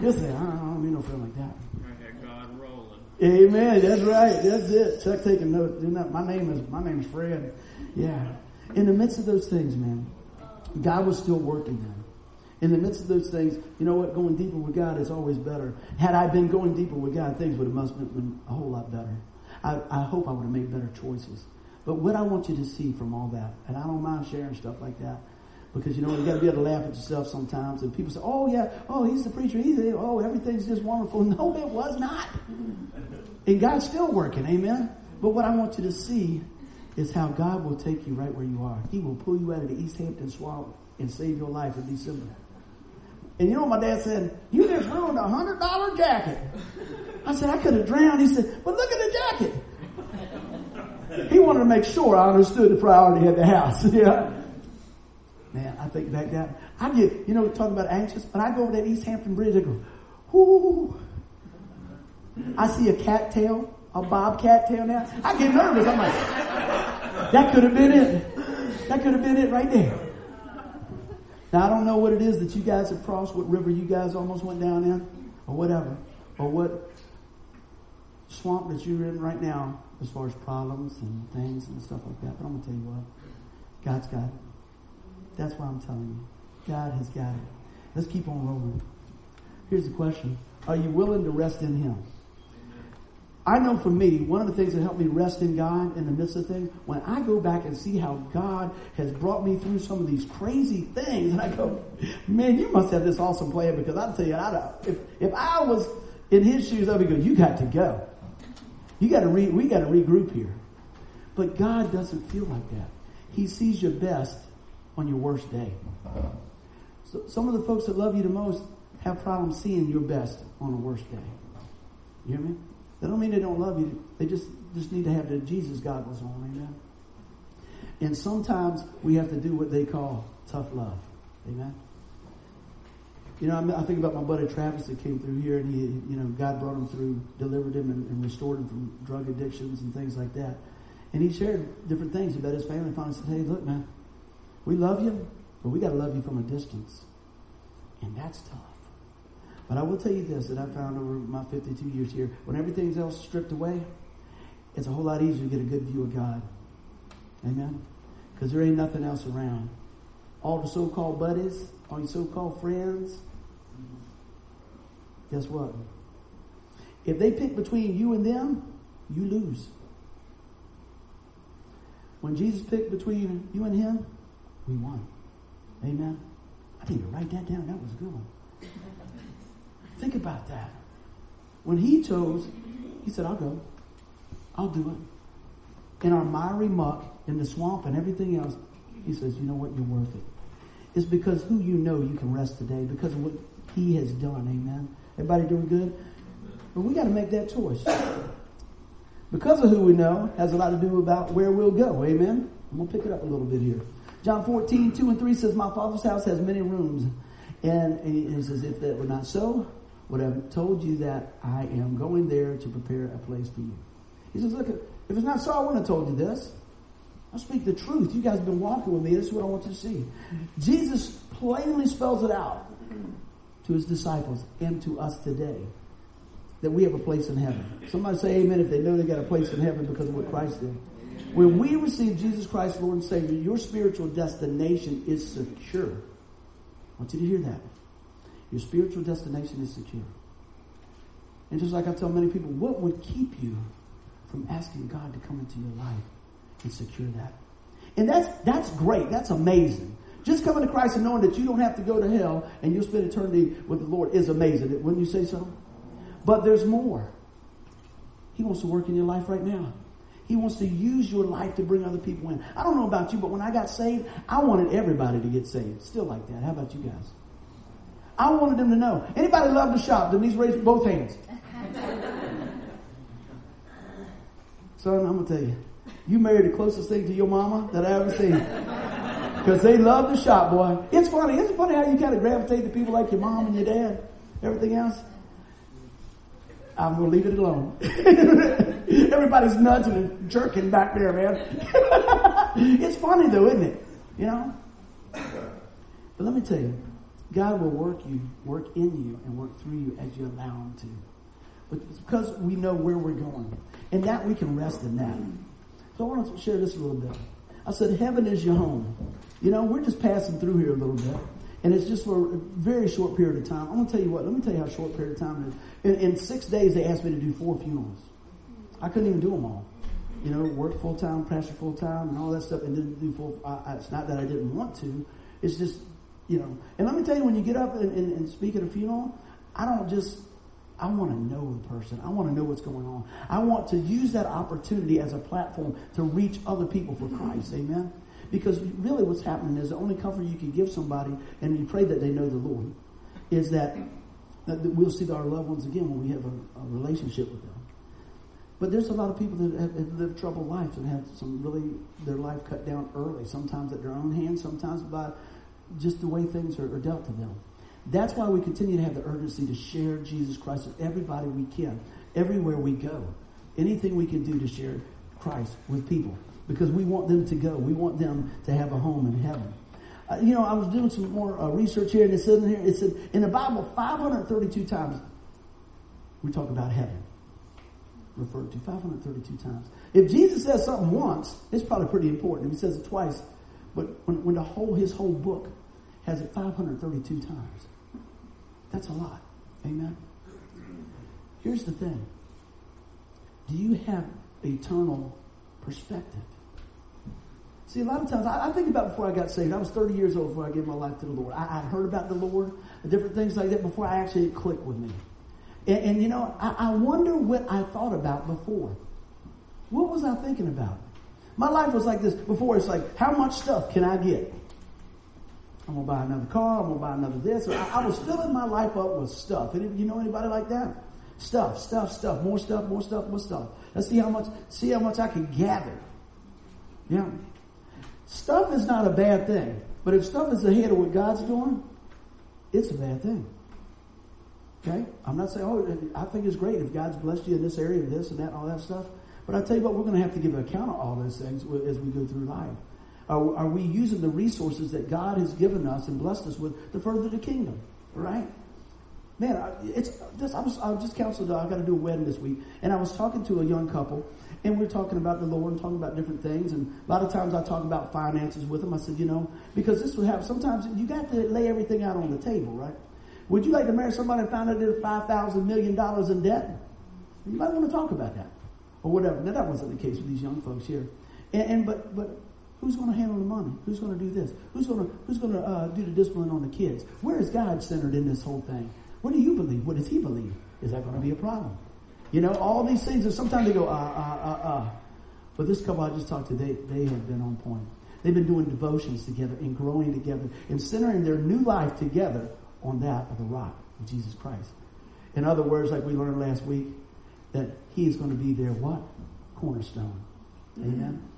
You'll say, I don't need no friend like that. God rolling. Amen. That's right. That's it. Chuck taking notes. My name is my name is Fred. Yeah. In the midst of those things, man, God was still working them. In the midst of those things, you know what? Going deeper with God is always better. Had I been going deeper with God, things would have must have been a whole lot better. I, I hope I would have made better choices. But what I want you to see from all that, and I don't mind sharing stuff like that, because you know you got to be able to laugh at yourself sometimes. And people say, "Oh yeah, oh he's the preacher. He's oh everything's just wonderful." No, it was not. And God's still working, amen. But what I want you to see is how God will take you right where you are. He will pull you out of the East Hampton swamp and save your life in December. And you know my dad said? You just ruined a hundred dollar jacket. I said, I could have drowned. He said, but look at the jacket. He wanted to make sure I understood the priority of the house. yeah. Man, I think back that. I get, you know, talking about anxious, but I go over that East Hampton Bridge, I go, whoo. I see a cattail, a bobcat tail now. I get nervous. I'm like, that could have been it. That could have been it right there. Now I don't know what it is that you guys have crossed, what river you guys almost went down in, or whatever, or what swamp that you're in right now as far as problems and things and stuff like that. But I'm gonna tell you what, God's got it. That's why I'm telling you, God has got it. Let's keep on rolling. Here's the question: Are you willing to rest in Him? I know for me, one of the things that helped me rest in God in the midst of things, when I go back and see how God has brought me through some of these crazy things, and I go, man, you must have this awesome plan because I'll tell you, I if, if I was in his shoes, I'd be going, you got to go. You got to re, we got to regroup here. But God doesn't feel like that. He sees your best on your worst day. So some of the folks that love you the most have problems seeing your best on the worst day. You hear me? That don't mean they don't love you. They just, just need to have the Jesus goggles on. Amen. And sometimes we have to do what they call tough love. Amen. You know, I think about my buddy Travis that came through here, and he, you know, God brought him through, delivered him, and, and restored him from drug addictions and things like that. And he shared different things about his family. Finally said, "Hey, look, man, we love you, but we got to love you from a distance, and that's tough." But I will tell you this that I found over my 52 years here when everything's else stripped away, it's a whole lot easier to get a good view of God. Amen? Because there ain't nothing else around. All the so called buddies, all your so called friends, guess what? If they pick between you and them, you lose. When Jesus picked between you and him, we won. Amen? I need to write that down. That was a good one. Think about that. When he chose, he said, I'll go. I'll do it. In our miry muck, in the swamp and everything else, he says, you know what? You're worth it. It's because who you know you can rest today because of what he has done. Amen. Everybody doing good? But we got to make that choice. Because of who we know has a lot to do about where we'll go. Amen. I'm going to pick it up a little bit here. John 14, 2 and 3 says, My father's house has many rooms. And he says, if that were not so, would have told you that I am going there to prepare a place for you. He says, look, if it's not so, I wouldn't have told you this. I speak the truth. You guys have been walking with me. This is what I want you to see. Jesus plainly spells it out to his disciples and to us today that we have a place in heaven. Somebody say amen if they know they got a place in heaven because of what Christ did. When we receive Jesus Christ, Lord and Savior, your spiritual destination is secure. I want you to hear that. Your spiritual destination is secure. And just like I tell many people, what would keep you from asking God to come into your life and secure that? And that's that's great. That's amazing. Just coming to Christ and knowing that you don't have to go to hell and you'll spend eternity with the Lord is amazing. Wouldn't you say so? But there's more. He wants to work in your life right now. He wants to use your life to bring other people in. I don't know about you, but when I got saved, I wanted everybody to get saved. Still like that. How about you guys? I wanted them to know. Anybody love to shop? Then these raise both hands. Son, I'm gonna tell you, you married the closest thing to your mama that I ever seen. Because they love to shop, boy. It's funny. It's funny how you kind of gravitate to people like your mom and your dad, everything else. I'm gonna leave it alone. Everybody's nudging and jerking back there, man. it's funny though, isn't it? You know? But let me tell you, God will work you, work in you, and work through you as you allow Him to. But it's because we know where we're going. And that we can rest in that. So I want to share this a little bit. I said, heaven is your home. You know, we're just passing through here a little bit. And it's just for a very short period of time. I'm going to tell you what, let me tell you how short period of time it is. In, in six days, they asked me to do four funerals. I couldn't even do them all. You know, work full time, pastor full time, and all that stuff, and didn't do full. I, I, it's not that I didn't want to. It's just, you know. And let me tell you, when you get up and, and, and speak at a funeral, I don't just. I want to know the person. I want to know what's going on. I want to use that opportunity as a platform to reach other people for Christ. Amen. Because really, what's happening is the only comfort you can give somebody, and you pray that they know the Lord, is that, that we'll see our loved ones again when we have a, a relationship with them. But there's a lot of people that have, have, lived troubled lives and have some really their life cut down early. Sometimes at their own hands, sometimes by just the way things are, are dealt to them. That's why we continue to have the urgency to share Jesus Christ with everybody we can, everywhere we go. Anything we can do to share Christ with people because we want them to go. We want them to have a home in heaven. Uh, you know, I was doing some more uh, research here, and it said in here, it said in the Bible, 532 times we talk about heaven referred to 532 times. If Jesus says something once, it's probably pretty important. If he says it twice, but when, when the whole his whole book has it 532 times, that's a lot. Amen. Here's the thing. Do you have eternal perspective? See, a lot of times, I, I, think about before I got saved. I was 30 years old before I gave my life to the Lord. I, I heard about the Lord, different things like that before I actually clicked with me. And, and you know, I, I wonder what I thought about before. What was I thinking about? My life was like this before. It's like, how much stuff can I get? I'm gonna buy another car. I'm gonna buy another this. I, I was filling my life up with stuff. Any, you know anybody like that? Stuff, stuff, stuff, more stuff, more stuff, more stuff. Let's see how much. See how much I can gather. Yeah. Stuff is not a bad thing, but if stuff is ahead of what God's doing, it's a bad thing. Okay? I'm not saying, oh, I think it's great if God's blessed you in this area, and this and that, and all that stuff. But I tell you what, we're going to have to give an account of all those things as we go through life. Are, are we using the resources that God has given us and blessed us with to further the kingdom? Right? Man, it's this. I was I was just counseled. I got to do a wedding this week, and I was talking to a young couple, and we are talking about the Lord and talking about different things. And a lot of times I talk about finances with them. I said, you know, because this would happen. Sometimes you got to lay everything out on the table, right? Would you like to marry somebody and find out they're five thousand million dollars in debt? You might want to talk about that, or whatever. Now that wasn't the case with these young folks here, and, and but but who's going to handle the money? Who's going to do this? Who's going to who's going to uh, do the discipline on the kids? Where is God centered in this whole thing? What do you believe? What does He believe? Is that going to be a problem? You know, all these things. And sometimes they go ah ah ah ah. But this couple I just talked to, they they have been on point. They've been doing devotions together and growing together and centering their new life together on that of the rock of Jesus Christ. In other words, like we learned last week, that He is going to be their what? Cornerstone. Mm-hmm. Amen.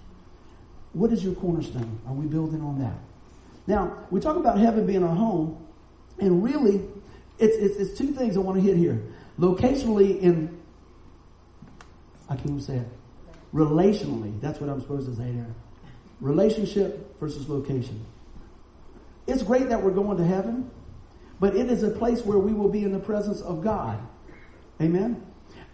What is your cornerstone? Are we building on that? Now, we talk about heaven being our home. And really, it's, it's, it's two things I want to hit here. Locationally and, I can't even say it. Relationally, that's what I'm supposed to say there. Relationship versus location. It's great that we're going to heaven, but it is a place where we will be in the presence of God. Amen?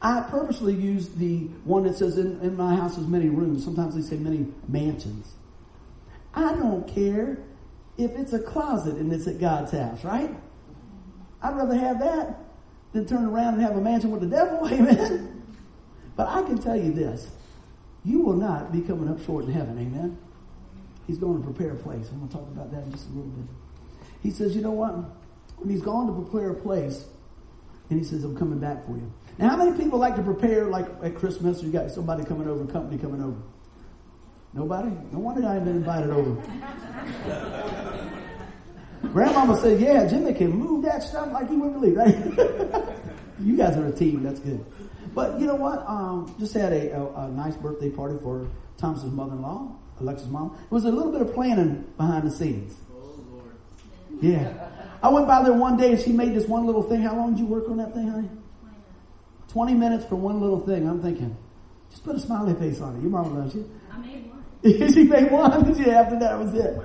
I purposely use the one that says, in, in my house is many rooms. Sometimes they say many mansions. I don't care if it's a closet and it's at God's house, right? I'd rather have that than turn around and have a mansion with the devil. Amen. But I can tell you this. You will not be coming up short in heaven. Amen. He's going to prepare a place. I'm going to talk about that in just a little bit. He says, you know what? When he's gone to prepare a place, and he says, I'm coming back for you. Now, how many people like to prepare, like at Christmas, or you got somebody coming over, company coming over? Nobody? No wonder I ain't been invited over. Grandmama said, yeah, Jimmy can move that stuff like he wouldn't believe, right? you guys are a team. That's good. But you know what? Um, just had a, a, a, nice birthday party for Thomas's mother-in-law, Alexa's mom. It was a little bit of planning behind the scenes. Oh, Lord. yeah. I went by there one day and she made this one little thing. How long did you work on that thing, honey? 20 minutes for one little thing. I'm thinking, just put a smiley face on it. Your mom loves you. I made one. she made one. yeah, after that was it.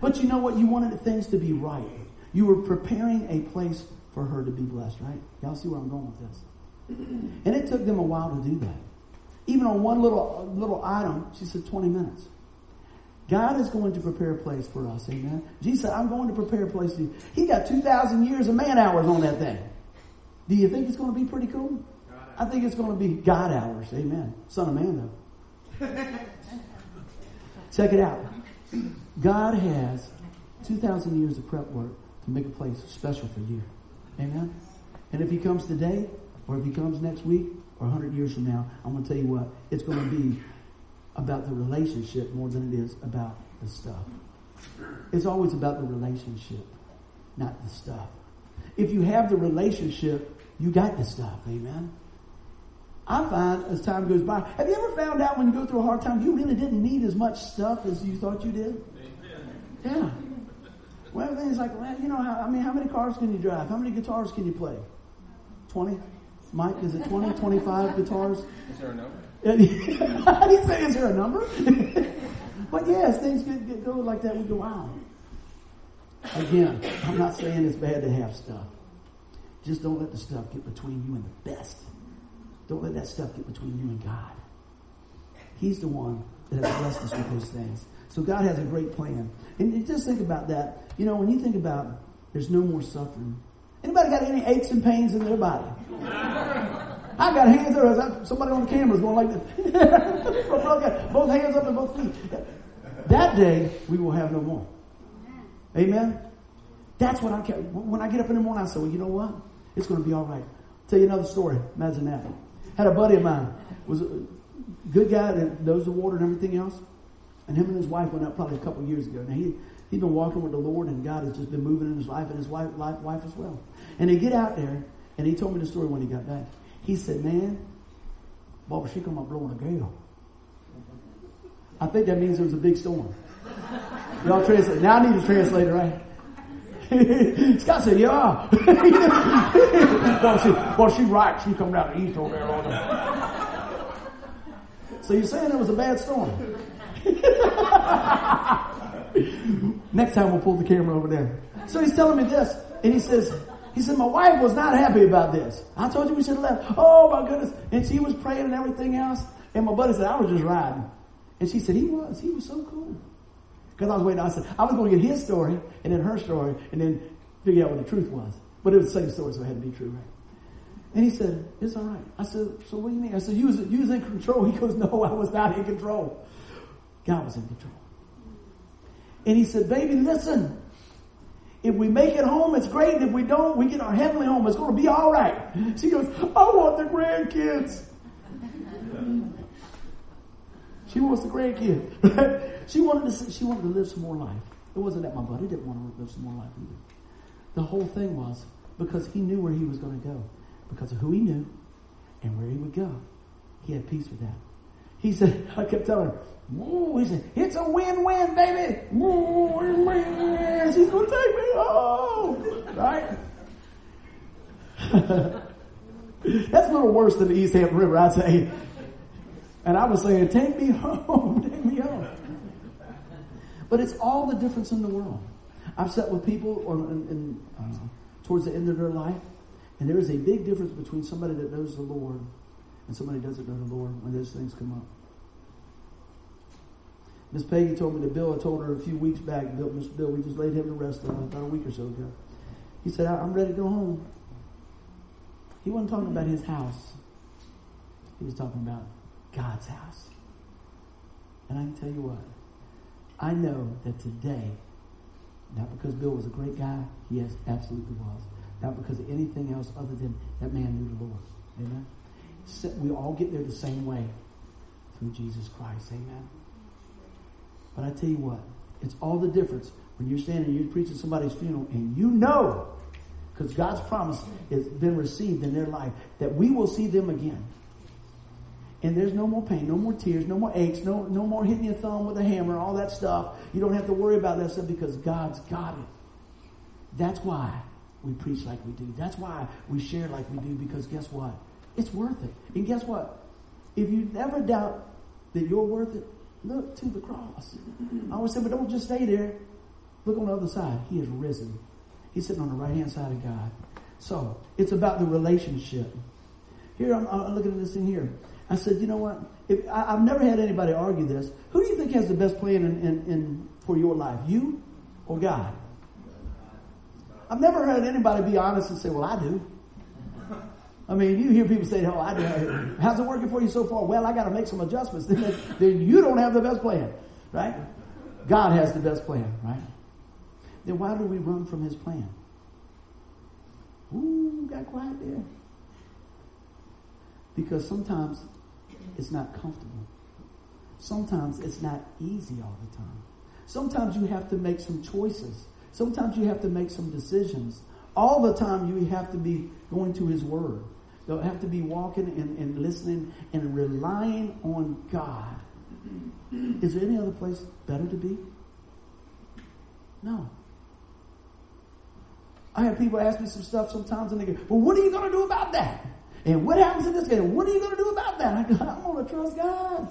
But you know what? You wanted things to be right. You were preparing a place for her to be blessed, right? Y'all see where I'm going with this? And it took them a while to do that. Even on one little little item, she said 20 minutes. God is going to prepare a place for us. Amen. Jesus said, I'm going to prepare a place for you. He got 2,000 years of man hours on that thing. Do you think it's going to be pretty cool? I think it's going to be God hours. Amen. Son of man, though. Check it out. God has 2,000 years of prep work to make a place special for you. Amen? And if he comes today, or if he comes next week, or 100 years from now, I'm going to tell you what, it's going to be about the relationship more than it is about the stuff. It's always about the relationship, not the stuff. If you have the relationship, you got the stuff. Amen? I find as time goes by, have you ever found out when you go through a hard time, you really didn't need as much stuff as you thought you did? Yeah. Well, everything's like, well, you know, how, I mean, how many cars can you drive? How many guitars can you play? 20? Mike, is it 20, 25 guitars? Is there a number? How do you say, is there a number? but yes, things get, get going like that. We go, wow. Again, I'm not saying it's bad to have stuff. Just don't let the stuff get between you and the best. Don't let that stuff get between you and God. He's the one that has blessed us with those things. So God has a great plan. And just think about that. You know, when you think about there's no more suffering. Anybody got any aches and pains in their body? I got hands there. Somebody on the camera is going like this. both hands up and both feet. That day, we will have no more. Amen? That's what I care. When I get up in the morning, I say, well, you know what? It's going to be all right. I'll tell you another story. Imagine that. Had a buddy of mine, was a good guy that knows the water and everything else. And him and his wife went out probably a couple years ago. Now he, he'd been walking with the Lord and God has just been moving in his life and his wife, life, wife as well. And they get out there and he told me the story when he got back. He said, man, Barbara, she come up blowing a gale. I think that means there was a big storm. Y'all translate. Now I need a translator, right? Scott said, yeah. well, she, well, she right. She come down the east over there all the So you're saying it was a bad storm? Next time we'll pull the camera over there. So he's telling me this, and he says, he said, my wife was not happy about this. I told you we should have left. Oh my goodness. And she was praying and everything else. And my buddy said, I was just riding. And she said, he was. He was so cool. Because I was waiting. I said, I was going to get his story and then her story and then figure out what the truth was. But it was the same story, so it had to be true, right? And he said, it's all right. I said, so what do you mean? I said, you was, you was in control. He goes, no, I was not in control. God was in control. And he said, baby, listen. If we make it home, it's great. And if we don't, we get our heavenly home. It's going to be all right. She goes, I want the grandkids. She wants the grandkids. she wanted to. She wanted to live some more life. It wasn't that my buddy didn't want to live some more life either. The whole thing was because he knew where he was going to go, because of who he knew and where he would go. He had peace with that. He said, I kept telling her, Ooh, he said, it's a win-win, baby. She's going to take me home. Right? That's a little worse than the East Hampton River, I'd say. And I was saying, take me home, take me home. But it's all the difference in the world. I've sat with people in, in, uh, towards the end of their life, and there is a big difference between somebody that knows the Lord and somebody doesn't know the Lord when those things come up. Miss Peggy told me that Bill had told her a few weeks back, Bill, Mr. Bill, we just laid him to rest uh, about a week or so ago. He said, I'm ready to go home. He wasn't talking about his house. He was talking about God's house. And I can tell you what, I know that today, not because Bill was a great guy, he has, absolutely was. Not because of anything else other than that man knew the Lord. Amen. We all get there the same way through Jesus Christ. Amen. But I tell you what, it's all the difference when you're standing, and you're preaching somebody's funeral, and you know, because God's promise has been received in their life, that we will see them again. And there's no more pain, no more tears, no more aches, no, no more hitting your thumb with a hammer, all that stuff. You don't have to worry about that stuff because God's got it. That's why we preach like we do. That's why we share like we do because guess what? It's worth it. And guess what? If you never doubt that you're worth it, Look to the cross. I always say, but don't just stay there. Look on the other side. He is risen. He's sitting on the right hand side of God. So it's about the relationship. Here, I'm, I'm looking at this in here. I said, you know what? If, I, have never had anybody argue this. Who do you think has the best plan in, in, in, for your life? You or God? I've never heard anybody be honest and say, well, I do. I mean, you hear people say, "Oh, I, how's it working for you so far?" Well, I got to make some adjustments. then, then you don't have the best plan, right? God has the best plan, right? Then why do we run from His plan? Ooh, got quiet there. Because sometimes it's not comfortable. Sometimes it's not easy all the time. Sometimes you have to make some choices. Sometimes you have to make some decisions. All the time you have to be going to His Word. They'll have to be walking and, and listening and relying on God. Is there any other place better to be? No. I have people ask me some stuff sometimes and they go, well, what are you going to do about that? And what happens in this case? What are you going to do about that? I go, I'm going to trust God.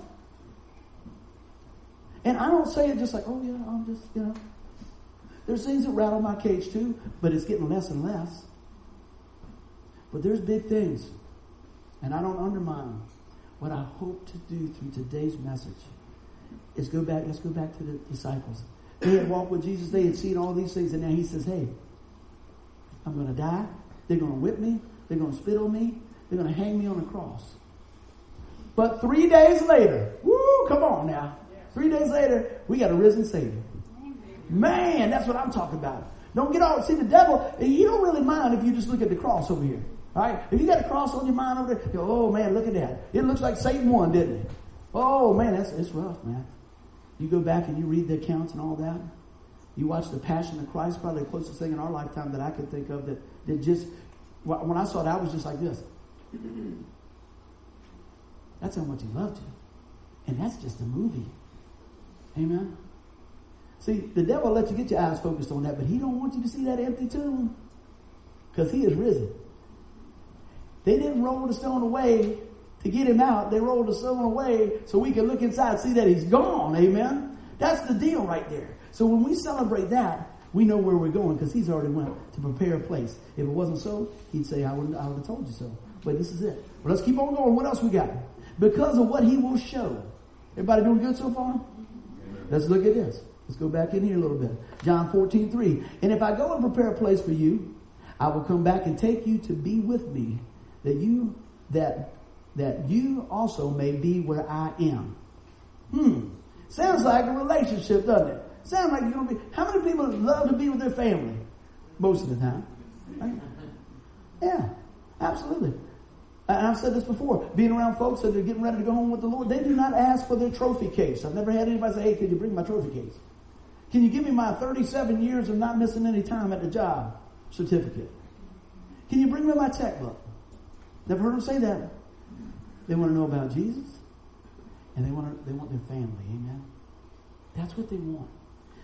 And I don't say it just like, oh yeah, I'm just, you know. There's things that rattle my cage too, but it's getting less and less. But there's big things, and I don't undermine them. What I hope to do through today's message is go back, let's go back to the disciples. They had walked with Jesus, they had seen all these things, and now he says, Hey, I'm going to die. They're going to whip me. They're going to spit on me. They're going to hang me on a cross. But three days later, woo, come on now. Three days later, we got a risen Savior. Man, that's what I'm talking about. Don't get all, see the devil, he don't really mind if you just look at the cross over here. Right? If you got a cross on your mind over there, oh man, look at that. It looks like Satan won, didn't it? Oh man, that's it's rough, man. You go back and you read the accounts and all that. You watch the Passion of Christ, probably the closest thing in our lifetime that I could think of that, that just, when I saw it, I was just like this. That's how much he loved you. And that's just a movie. Amen. See, the devil let you get your eyes focused on that, but he don't want you to see that empty tomb. Because he is risen. They didn't roll the stone away to get him out. They rolled the stone away so we can look inside and see that he's gone. Amen. That's the deal right there. So when we celebrate that, we know where we're going because he's already went to prepare a place. If it wasn't so, he'd say, I would, I have told you so. But this is it. But let's keep on going. What else we got? Because of what he will show. Everybody doing good so far? Let's look at this. Let's go back in here a little bit. John 14, 3. And if I go and prepare a place for you, I will come back and take you to be with me that you that that you also may be where I am. Hmm. Sounds like a relationship, doesn't it? Sounds like you're gonna be. How many people love to be with their family? Most of the time. Right? Yeah, absolutely. I've said this before. Being around folks that are getting ready to go home with the Lord, they do not ask for their trophy case. I've never had anybody say, "Hey, can you bring my trophy case? Can you give me my 37 years of not missing any time at the job certificate? Can you bring me my checkbook?" Never heard them say that. They want to know about Jesus. and they want they want their family. Amen. That's what they want.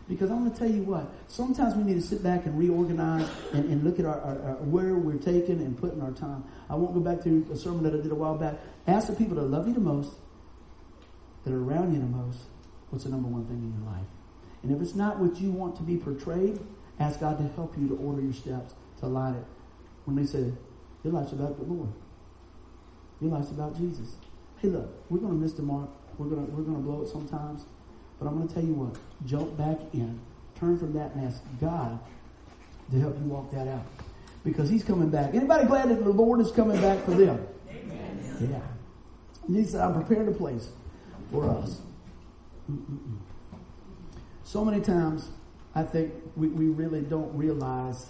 Because I'm going to tell you what, sometimes we need to sit back and reorganize and, and look at our, our, our, where we're taking and putting our time. I won't go back to a sermon that I did a while back. Ask the people that love you the most, that are around you the most, what's the number one thing in your life? And if it's not what you want to be portrayed, ask God to help you to order your steps, to line it. When they say, your life's about the Lord. Life's about Jesus. Hey, look, we're going to miss the mark. We're going to, we're going to blow it sometimes. But I'm going to tell you what, jump back in, turn from that and ask God to help you walk that out. Because he's coming back. Anybody glad that the Lord is coming back for them? Amen. Yeah. he said, I'm preparing a place for us. Mm-mm-mm. So many times, I think we, we really don't realize,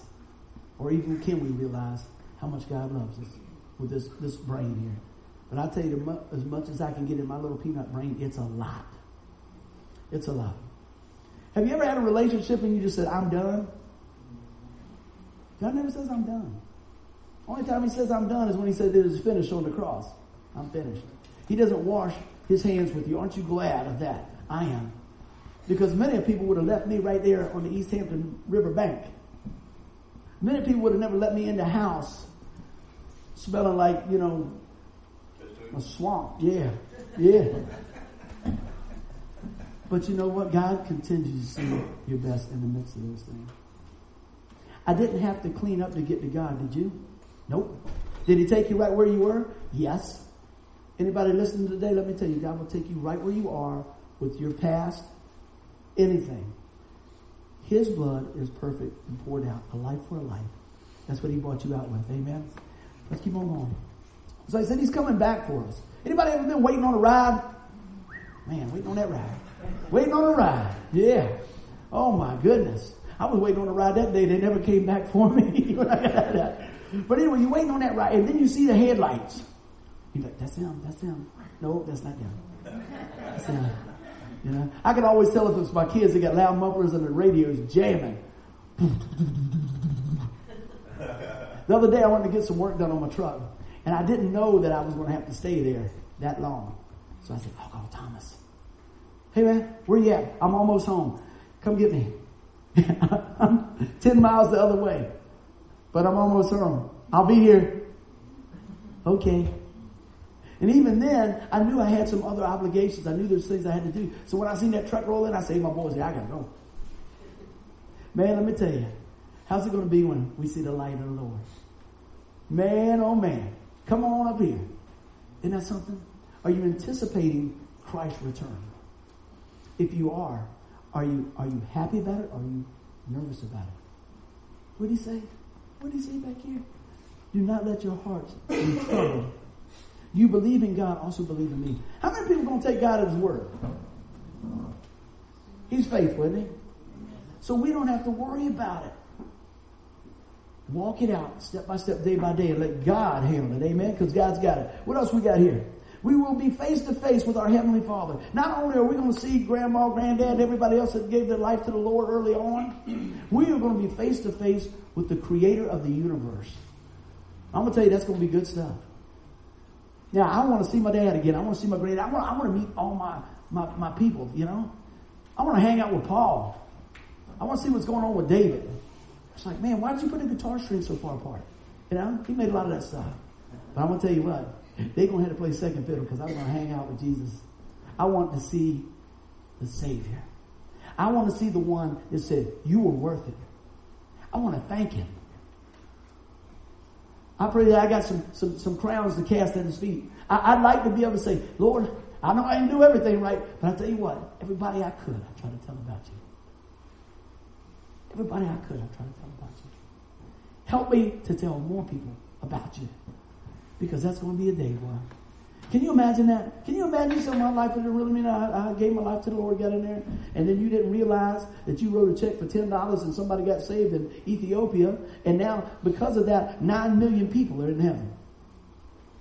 or even can we realize, how much God loves us with this, this brain here. But I tell you, as much as I can get in my little peanut brain, it's a lot. It's a lot. Have you ever had a relationship and you just said, I'm done? God never says I'm done. Only time he says I'm done is when he said it is finished on the cross. I'm finished. He doesn't wash his hands with you. Aren't you glad of that? I am. Because many people would have left me right there on the East Hampton River bank. Many people would have never let me in the house smelling like, you know, a swamp. Yeah. Yeah. But you know what? God continues to see your best in the midst of those things. I didn't have to clean up to get to God, did you? Nope. Did he take you right where you were? Yes. Anybody listening today, let me tell you, God will take you right where you are with your past, anything. His blood is perfect and poured out, a life for a life. That's what he brought you out with. Amen. Let's keep on going. So I said he's coming back for us. Anybody ever been waiting on a ride? Man, waiting on that ride. Waiting on a ride. Yeah. Oh my goodness. I was waiting on a ride that day. They never came back for me. but anyway, you're waiting on that ride, and then you see the headlights. You're like, that's him, that's him. No, that's not him. That's him. You know, I can always tell if it's my kids, they got loud mufflers and the radio's jamming. The other day I wanted to get some work done on my truck, and I didn't know that I was going to have to stay there that long. So I said, I'll call Thomas. Hey man, where you at? I'm almost home. Come get me. I'm 10 miles the other way, but I'm almost home. I'll be here. Okay. And even then, I knew I had some other obligations. I knew there's things I had to do. So when I seen that truck roll in, I say, my boys, yeah, I gotta go. Man, let me tell you, how's it gonna be when we see the light of the Lord? Man, oh man, come on up here. Isn't that something? Are you anticipating Christ's return? If you are, are you, are you happy about it or are you nervous about it? What did he say? What did he say back here? Do not let your hearts be troubled. You believe in God, also believe in me. How many people are going to take God at his word? He's faithful, isn't he? So we don't have to worry about it. Walk it out step by step, day by day, and let God handle it. Amen? Because God's got it. What else we got here? we will be face to face with our Heavenly Father. Not only are we going to see grandma, granddad, everybody else that gave their life to the Lord early on, we are going to be face to face with the Creator of the universe. I'm going to tell you, that's going to be good stuff. Now, I want to see my dad again. I want to see my granddad. I want, I want to meet all my, my, my people, you know? I want to hang out with Paul. I want to see what's going on with David. It's like, man, why did you put the guitar strings so far apart? You know, he made a lot of that stuff. But I'm going to tell you what, they're going to have to play second fiddle because I'm gonna hang out with Jesus. I want to see the Savior. I want to see the one that said, You were worth it. I want to thank Him. I pray that I got some, some, some crowns to cast at His feet. I, would like to be able to say, Lord, I know I didn't do everything right, but I tell you what, everybody I could, I try to tell about you. Everybody I could, I'm trying to tell about you. Help me to tell more people about you because that's going to be a day, boy. Can you imagine that? Can you imagine some my life didn't really mean I, I, gave my life to the Lord, got in there, and then you didn't realize that you wrote a check for ten dollars and somebody got saved in Ethiopia, and now because of that, nine million people are in heaven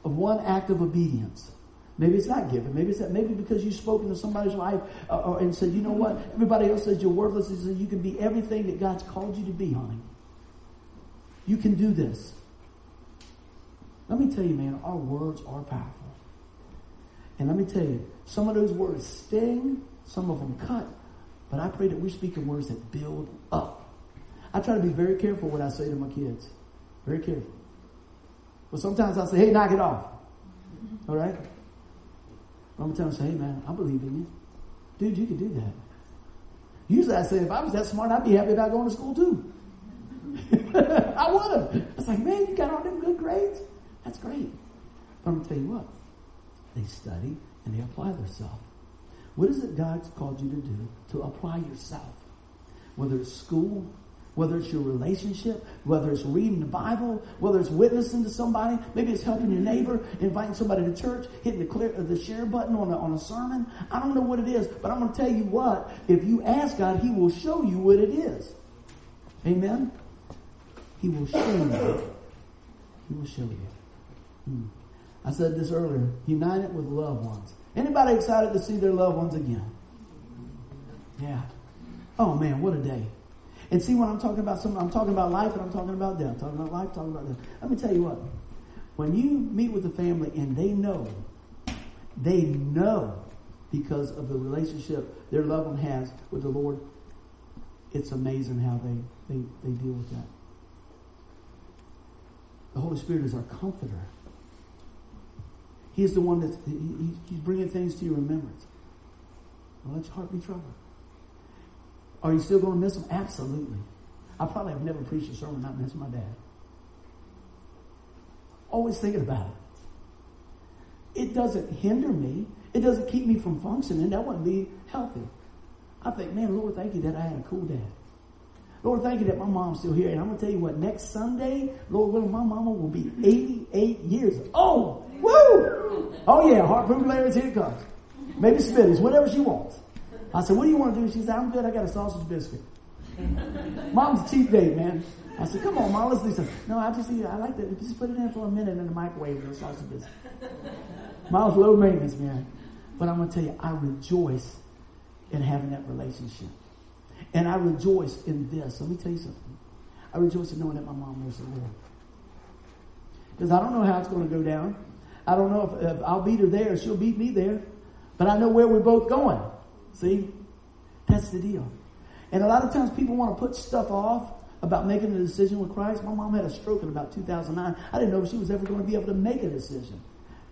of one act of obedience. Maybe it's not given. Maybe it's that. Maybe because you've spoken to somebody's life uh, uh, and said, you know what? Everybody else says you're worthless. He said you can be everything that God's called you to be, honey. You can do this. Let me tell you, man, our words are powerful. And let me tell you, some of those words sting, some of them cut, but I pray that we're speaking words that build up. I try to be very careful what I say to my kids. Very careful. But sometimes I say, hey, knock it off. All right? I'm going to tell them, say, hey, man, I believe in you. Dude, you can do that. Usually I say, if I was that smart, I'd be happy about going to school too. I would have. I was like, man, you got all them good grades? That's great. But I'm going to tell you what. They study and they apply themselves. What is it God's called you to do to apply yourself? Whether it's school, whether it's your relationship, whether it's reading the Bible, whether it's witnessing to somebody, maybe it's helping your neighbor, inviting somebody to church, hitting the clear, the share button on a, on a sermon. I don't know what it is, but I'm going to tell you what, if you ask God, He will show you what it is. Amen? He will show you. He will show you. Hmm. I said this earlier. Unite it with loved ones. Anybody excited to see their loved ones again? Yeah. Oh man, what a day. And see when I'm talking about something, I'm talking about life and I'm talking about death. I'm talking about life, talking about death. Let me tell you what. When you meet with a family and they know, they know because of the relationship their loved one has with the Lord, it's amazing how they, they, they deal with that. The Holy Spirit is our comforter. He's the one that's he, he's bringing things to your remembrance. Don't let your heart be troubled. Are you still going to miss him? Absolutely. I probably have never preached a sermon not missing my dad. Always thinking about it. It doesn't hinder me. It doesn't keep me from functioning. That wouldn't be healthy. I think, man, Lord, thank you that I had a cool dad. Lord, thank you that my mom's still here. And I'm going to tell you what, next Sunday, Lord willing, my mama will be 88 years old. Woo! Oh yeah, heart food layers, here it comes. Maybe Smitty's, whatever she wants. I said, what do you want to do? She said, I'm good. I got a sausage biscuit. Mom's cheap date, man. I said, come on, mom, let's do something. No, I just I like that. Just put it in for a minute in the microwave with a sausage biscuit. Mom's low maintenance, man. But I'm going to tell you, I rejoice in having that relationship. And I rejoice in this. Let me tell you something. I rejoice in knowing that my mom knows the Lord. Because I don't know how it's going to go down. I don't know if, if I'll beat her there, she'll beat me there. But I know where we're both going. See? That's the deal. And a lot of times people want to put stuff off about making a decision with Christ. My mom had a stroke in about 2009. I didn't know if she was ever going to be able to make a decision.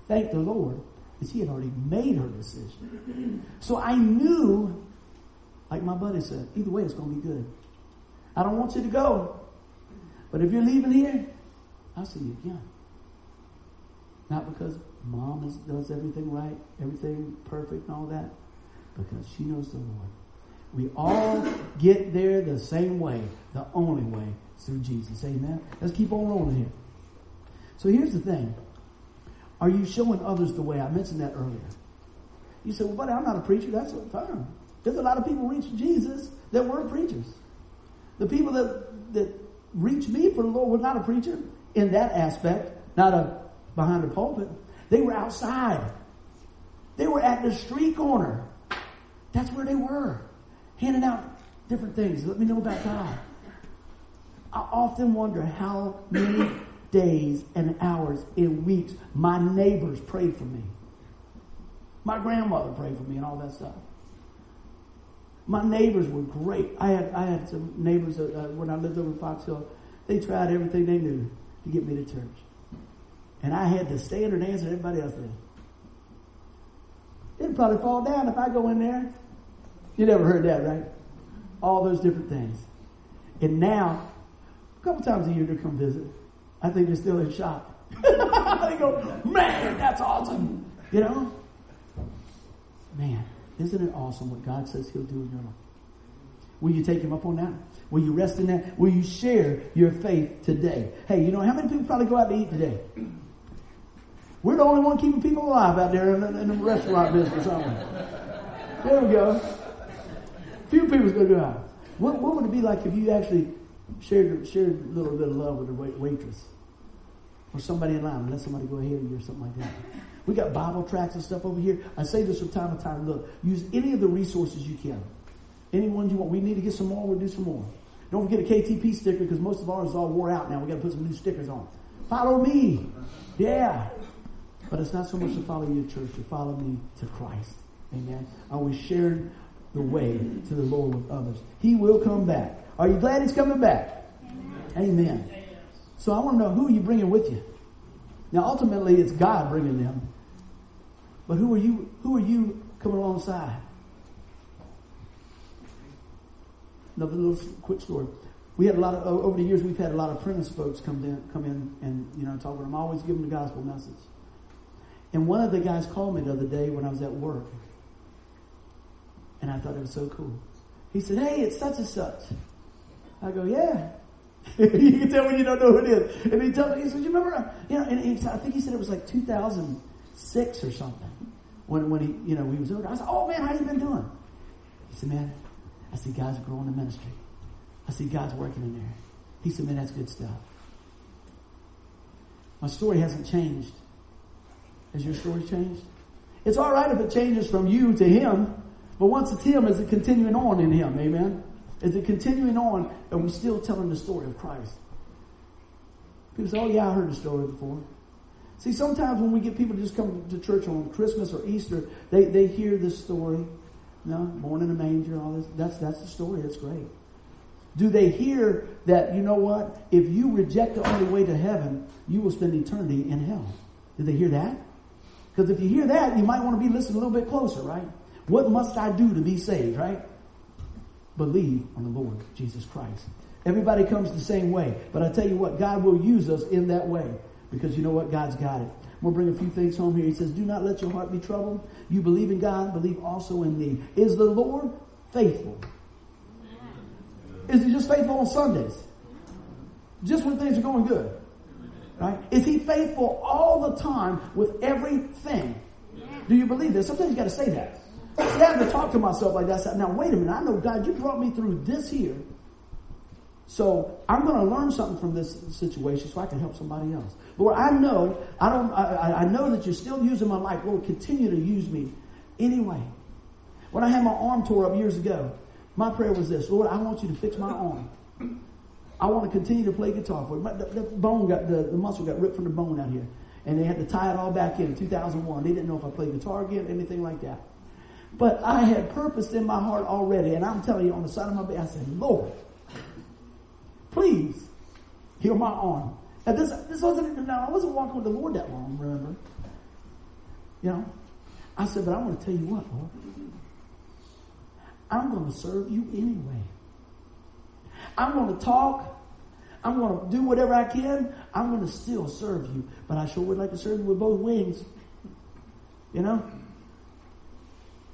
Thank the Lord that she had already made her decision. So I knew, like my buddy said, either way it's going to be good. I don't want you to go. But if you're leaving here, I'll see you again. Not because mom is, does everything right, everything perfect and all that, because she knows the Lord. We all get there the same way, the only way, through Jesus. Amen. Let's keep on rolling here. So here's the thing. Are you showing others the way? I mentioned that earlier. You said, well, buddy, I'm not a preacher. That's fine. There's a lot of people reach Jesus that weren't preachers. The people that, that reached me for the Lord were not a preacher in that aspect, not a behind the pulpit. They were outside. They were at the street corner. That's where they were, handing out different things. Let me know about God. I often wonder how many days and hours and weeks my neighbors prayed for me. My grandmother prayed for me and all that stuff. My neighbors were great. I had I had some neighbors uh, when I lived over in Fox Hill. They tried everything they knew to get me to church. And I had to the standard answer everybody else did. It'd probably fall down if I go in there. You never heard that, right? All those different things. And now, a couple times a year they come visit. I think they're still in shock. they go, man, that's awesome. You know? Man, isn't it awesome what God says He'll do in your life? Will you take Him up on that? Will you rest in that? Will you share your faith today? Hey, you know, how many people probably go out to eat today? We're the only one keeping people alive out there in the, in the restaurant business, aren't we? There we go. Few people's gonna go out. What, what would it be like if you actually shared shared a little bit of love with a wait, waitress or somebody in line let somebody go ahead of you or something like that? We got Bible tracts and stuff over here. I say this from time to time. Look, use any of the resources you can. Any ones you want. We need to get some more. We'll do some more. Don't forget a KTP sticker because most of ours is all wore out now. We got to put some new stickers on. Follow me. Yeah. But it's not so much to follow you to church, to follow me to Christ. Amen. I always sharing the way to the Lord with others. He will come back. Are you glad he's coming back? Amen. Amen. So I want to know who are you bringing with you? Now ultimately it's God bringing them. But who are you who are you coming alongside? Another little quick story. We had a lot of over the years we've had a lot of apprentice folks come in come in and you know talk with them. I always them the gospel message. And one of the guys called me the other day when I was at work. And I thought it was so cool. He said, Hey, it's such and such. I go, Yeah. you can tell when you don't know who it is. And he told me, he said, You remember? You know, and he, I think he said it was like 2006 or something. When, when he, you know, he was over. I said, Oh man, how you been doing? He said, Man, I see God's growing the ministry. I see God's working in there. He said, Man, that's good stuff. My story hasn't changed. Has your story changed? It's all right if it changes from you to him, but once it's him, is it continuing on in him? Amen? Is it continuing on? and we're still telling the story of Christ? People say, oh yeah, I heard the story before. See, sometimes when we get people to just come to church on Christmas or Easter, they, they hear this story. No, born in a manger, all this. That's, that's the story. That's great. Do they hear that, you know what? If you reject the only way to heaven, you will spend eternity in hell. Did they hear that? Because if you hear that, you might want to be listening a little bit closer, right? What must I do to be saved, right? Believe on the Lord Jesus Christ. Everybody comes the same way. But I tell you what, God will use us in that way. Because you know what? God's got it. To bring a few things home here. He says, Do not let your heart be troubled. You believe in God, believe also in me. Is the Lord faithful? Is he just faithful on Sundays? Just when things are going good? Right? Is he faithful all the time with everything? Do you believe this? Sometimes you got to say that. I have to talk to myself like that. Now, wait a minute. I know, God, you brought me through this here. So I'm going to learn something from this situation so I can help somebody else. Lord, I know, I don't, I, I know that you're still using my life. Lord, continue to use me anyway. When I had my arm tore up years ago, my prayer was this, Lord, I want you to fix my arm. I want to continue to play guitar for you. But the, the bone got, the, the muscle got ripped from the bone out here. And they had to tie it all back in 2001. They didn't know if I played guitar again, anything like that. But I had purpose in my heart already. And I'm telling you, on the side of my bed, I said, Lord, please heal my arm. Now this, this wasn't, now I wasn't walking with the Lord that long, remember? You know? I said, but I want to tell you what, Lord. I'm going to serve you anyway. I'm going to talk. I'm going to do whatever I can. I'm going to still serve you. But I sure would like to serve you with both wings. You know?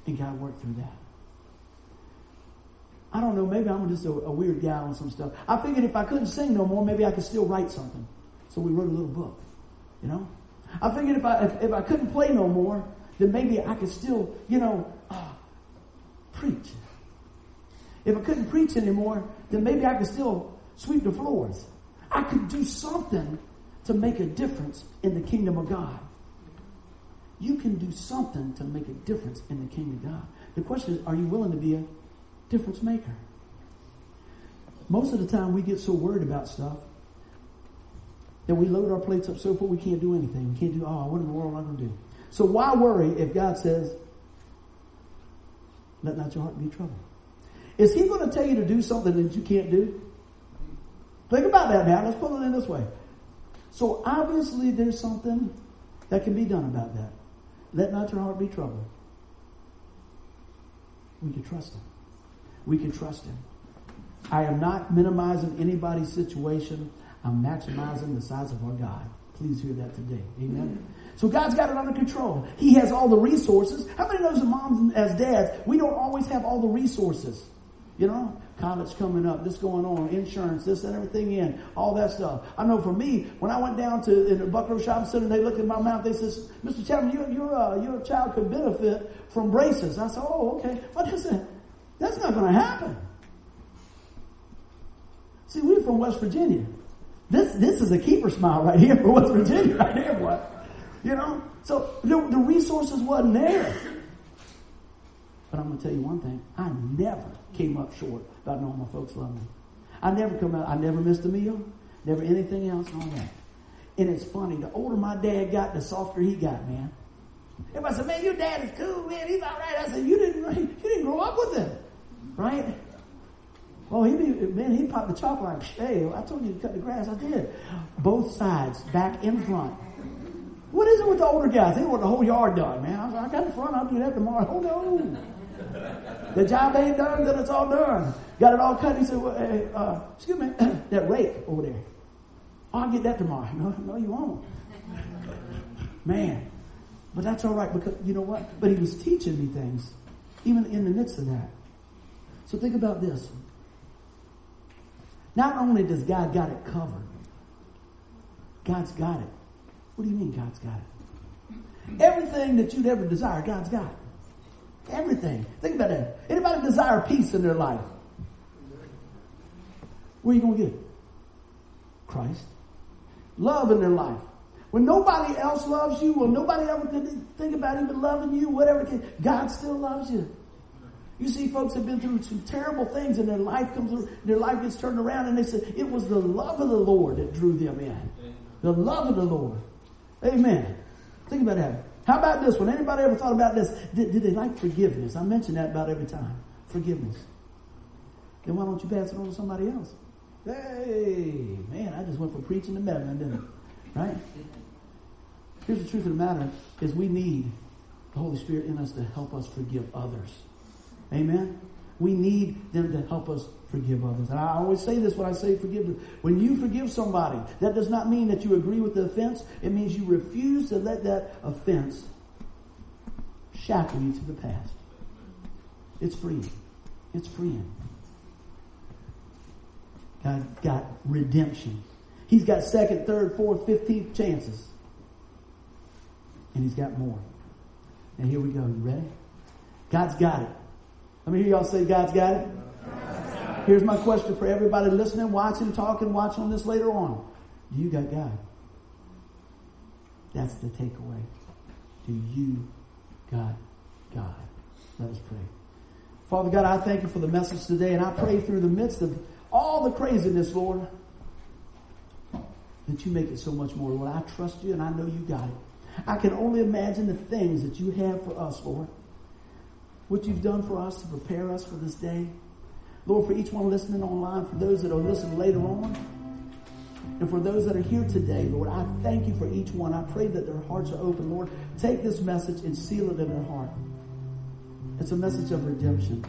And God worked through that. I don't know, maybe I'm just a, a, weird guy on some stuff. I figured if I couldn't sing no more, maybe I could still write something. So we wrote a little book. You know? I figured if I if, if I couldn't play no more, then maybe I could still, you know, uh, preach. If I couldn't preach anymore, then maybe I could still sweep the floors. I could do something to make a difference in the kingdom of God. You can do something to make a difference in the kingdom of God. The question is, are you willing to be a difference maker? Most of the time we get so worried about stuff that we load our plates up so full we can't do anything. We can't do, oh, what in the world am I going to do? So why worry if God says, let not your heart be troubled? Is he going to tell you to do something that you can't do? Think about that now. Let's put it in this way. So obviously there's something that can be done about that. Let not your heart be troubled. We can trust him. We can trust him. I am not minimizing anybody's situation. I'm maximizing the size of our God. Please hear that today. Amen. So God's got it under control. He has all the resources. How many knows as moms as dads, we don't always have all the resources. You know, college coming up, this going on, insurance, this and everything in, all that stuff. I know for me, when I went down to in the Buckroe Shopping Center, they looked at my mouth. They says, "Mr. Chapman, your your uh, your child could benefit from braces." I said, "Oh, okay. What is that? That's not going to happen." See, we're from West Virginia. This this is a keeper smile right here for West Virginia, right here. What, you know? So the, the resources wasn't there. But I'm going to tell you one thing. I never came up short about knowing my folks love me. I never come out, I never missed a meal, never anything else, all that. And it's funny, the older my dad got, the softer he got, man. Everybody said, man, your dad is cool, man. He's all right. I said, you didn't, you didn't grow up with him. Right? Well, he man, he popped the chocolate like, hey, I told you to cut the grass. I did. Both sides, back and front. What is it with the older guys? They want the whole yard done, man. I was like, I got the front. I'll do that tomorrow. Hold on. The job ain't done till it's all done. Got it all cut. He said, well, hey, uh, excuse me, that rake over there. I'll get that tomorrow. No, no, you won't. Man. But that's all right because, you know what? But he was teaching me things, even in the midst of that. So think about this. Not only does God got it covered, God's got it. What do you mean God's got it? Everything that you'd ever desire, God's got it. Everything. Think about that. Anybody desire peace in their life? Where are you going to get it? Christ. Love in their life. When nobody else loves you, when nobody ever could think about even loving you, whatever, God still loves you. You see, folks have been through some terrible things and their life comes their life gets turned around and they said it was the love of the Lord that drew them in. The love of the Lord. Amen. Think about that. How about this one? Anybody ever thought about this? Did, did they like forgiveness? I mention that about every time. Forgiveness. Then why don't you pass it on to somebody else? Hey, man, I just went from preaching to meddling, didn't I? Right? Here's the truth of the matter is we need the Holy Spirit in us to help us forgive others. Amen? We need them to help us forgive others. And I always say this when I say forgiveness. When you forgive somebody, that does not mean that you agree with the offense. It means you refuse to let that offense shackle you to the past. It's freeing. It's freeing. God got redemption. He's got second, third, fourth, fifteenth chances. And he's got more. And here we go. You ready? God's got it. Let me hear y'all say God's got it. Here's my question for everybody listening, watching, talking, watching on this later on. Do you got God? That's the takeaway. Do you got God? Let us pray. Father God, I thank you for the message today, and I pray through the midst of all the craziness, Lord, that you make it so much more, Lord. I trust you, and I know you got it. I can only imagine the things that you have for us, Lord what you've done for us to prepare us for this day. Lord, for each one listening online, for those that will listen later on, and for those that are here today, Lord, I thank you for each one. I pray that their hearts are open. Lord, take this message and seal it in their heart. It's a message of redemption.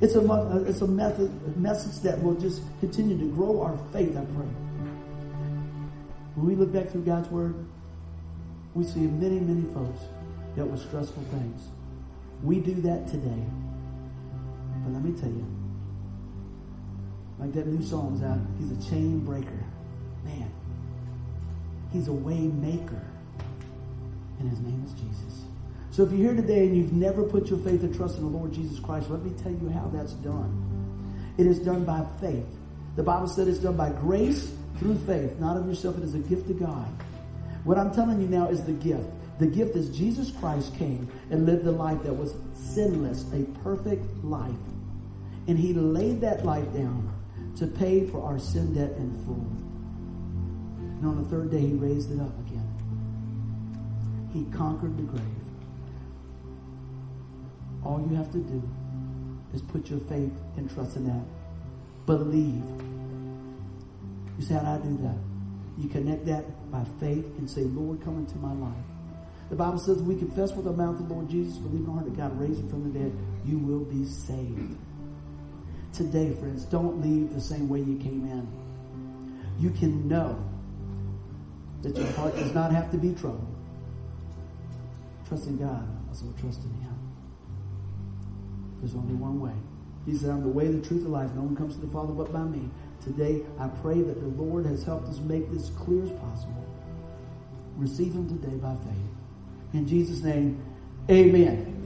It's a, uh, it's a method, a message that will just continue to grow our faith, I pray. When we look back through God's Word, we see many, many folks that were stressful things. We do that today. But let me tell you, like that new song's out, he's a chain breaker. Man, he's a way maker. And his name is Jesus. So if you're here today and you've never put your faith and trust in the Lord Jesus Christ, let me tell you how that's done. It is done by faith. The Bible said it's done by grace through faith, not of yourself. It is a gift of God. What I'm telling you now is the gift. The gift is Jesus Christ came and lived a life that was sinless, a perfect life. And he laid that life down to pay for our sin debt in full. And on the third day, he raised it up again. He conquered the grave. All you have to do is put your faith and trust in that. Believe. You say, how do I do that? You connect that by faith and say, Lord, come into my life. The Bible says we confess with our mouth the Lord Jesus, believe in our heart that God raised him from the dead, you will be saved. Today, friends, don't leave the same way you came in. You can know that your heart does not have to be troubled. Trust in God, also trust in Him. There's only one way. He said, I'm the way, the truth, the life. No one comes to the Father but by me. Today, I pray that the Lord has helped us make this clear as possible. Receive Him today by faith. In Jesus' name, amen.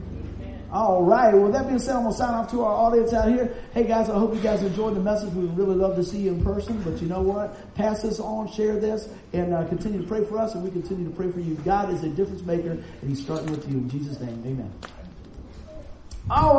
All right. Well, that being said, I'm going to sign off to our audience out here. Hey guys, I hope you guys enjoyed the message. We would really love to see you in person, but you know what? Pass this on, share this, and uh, continue to pray for us, and we continue to pray for you. God is a difference maker, and He's starting with you. In Jesus' name, amen. All right.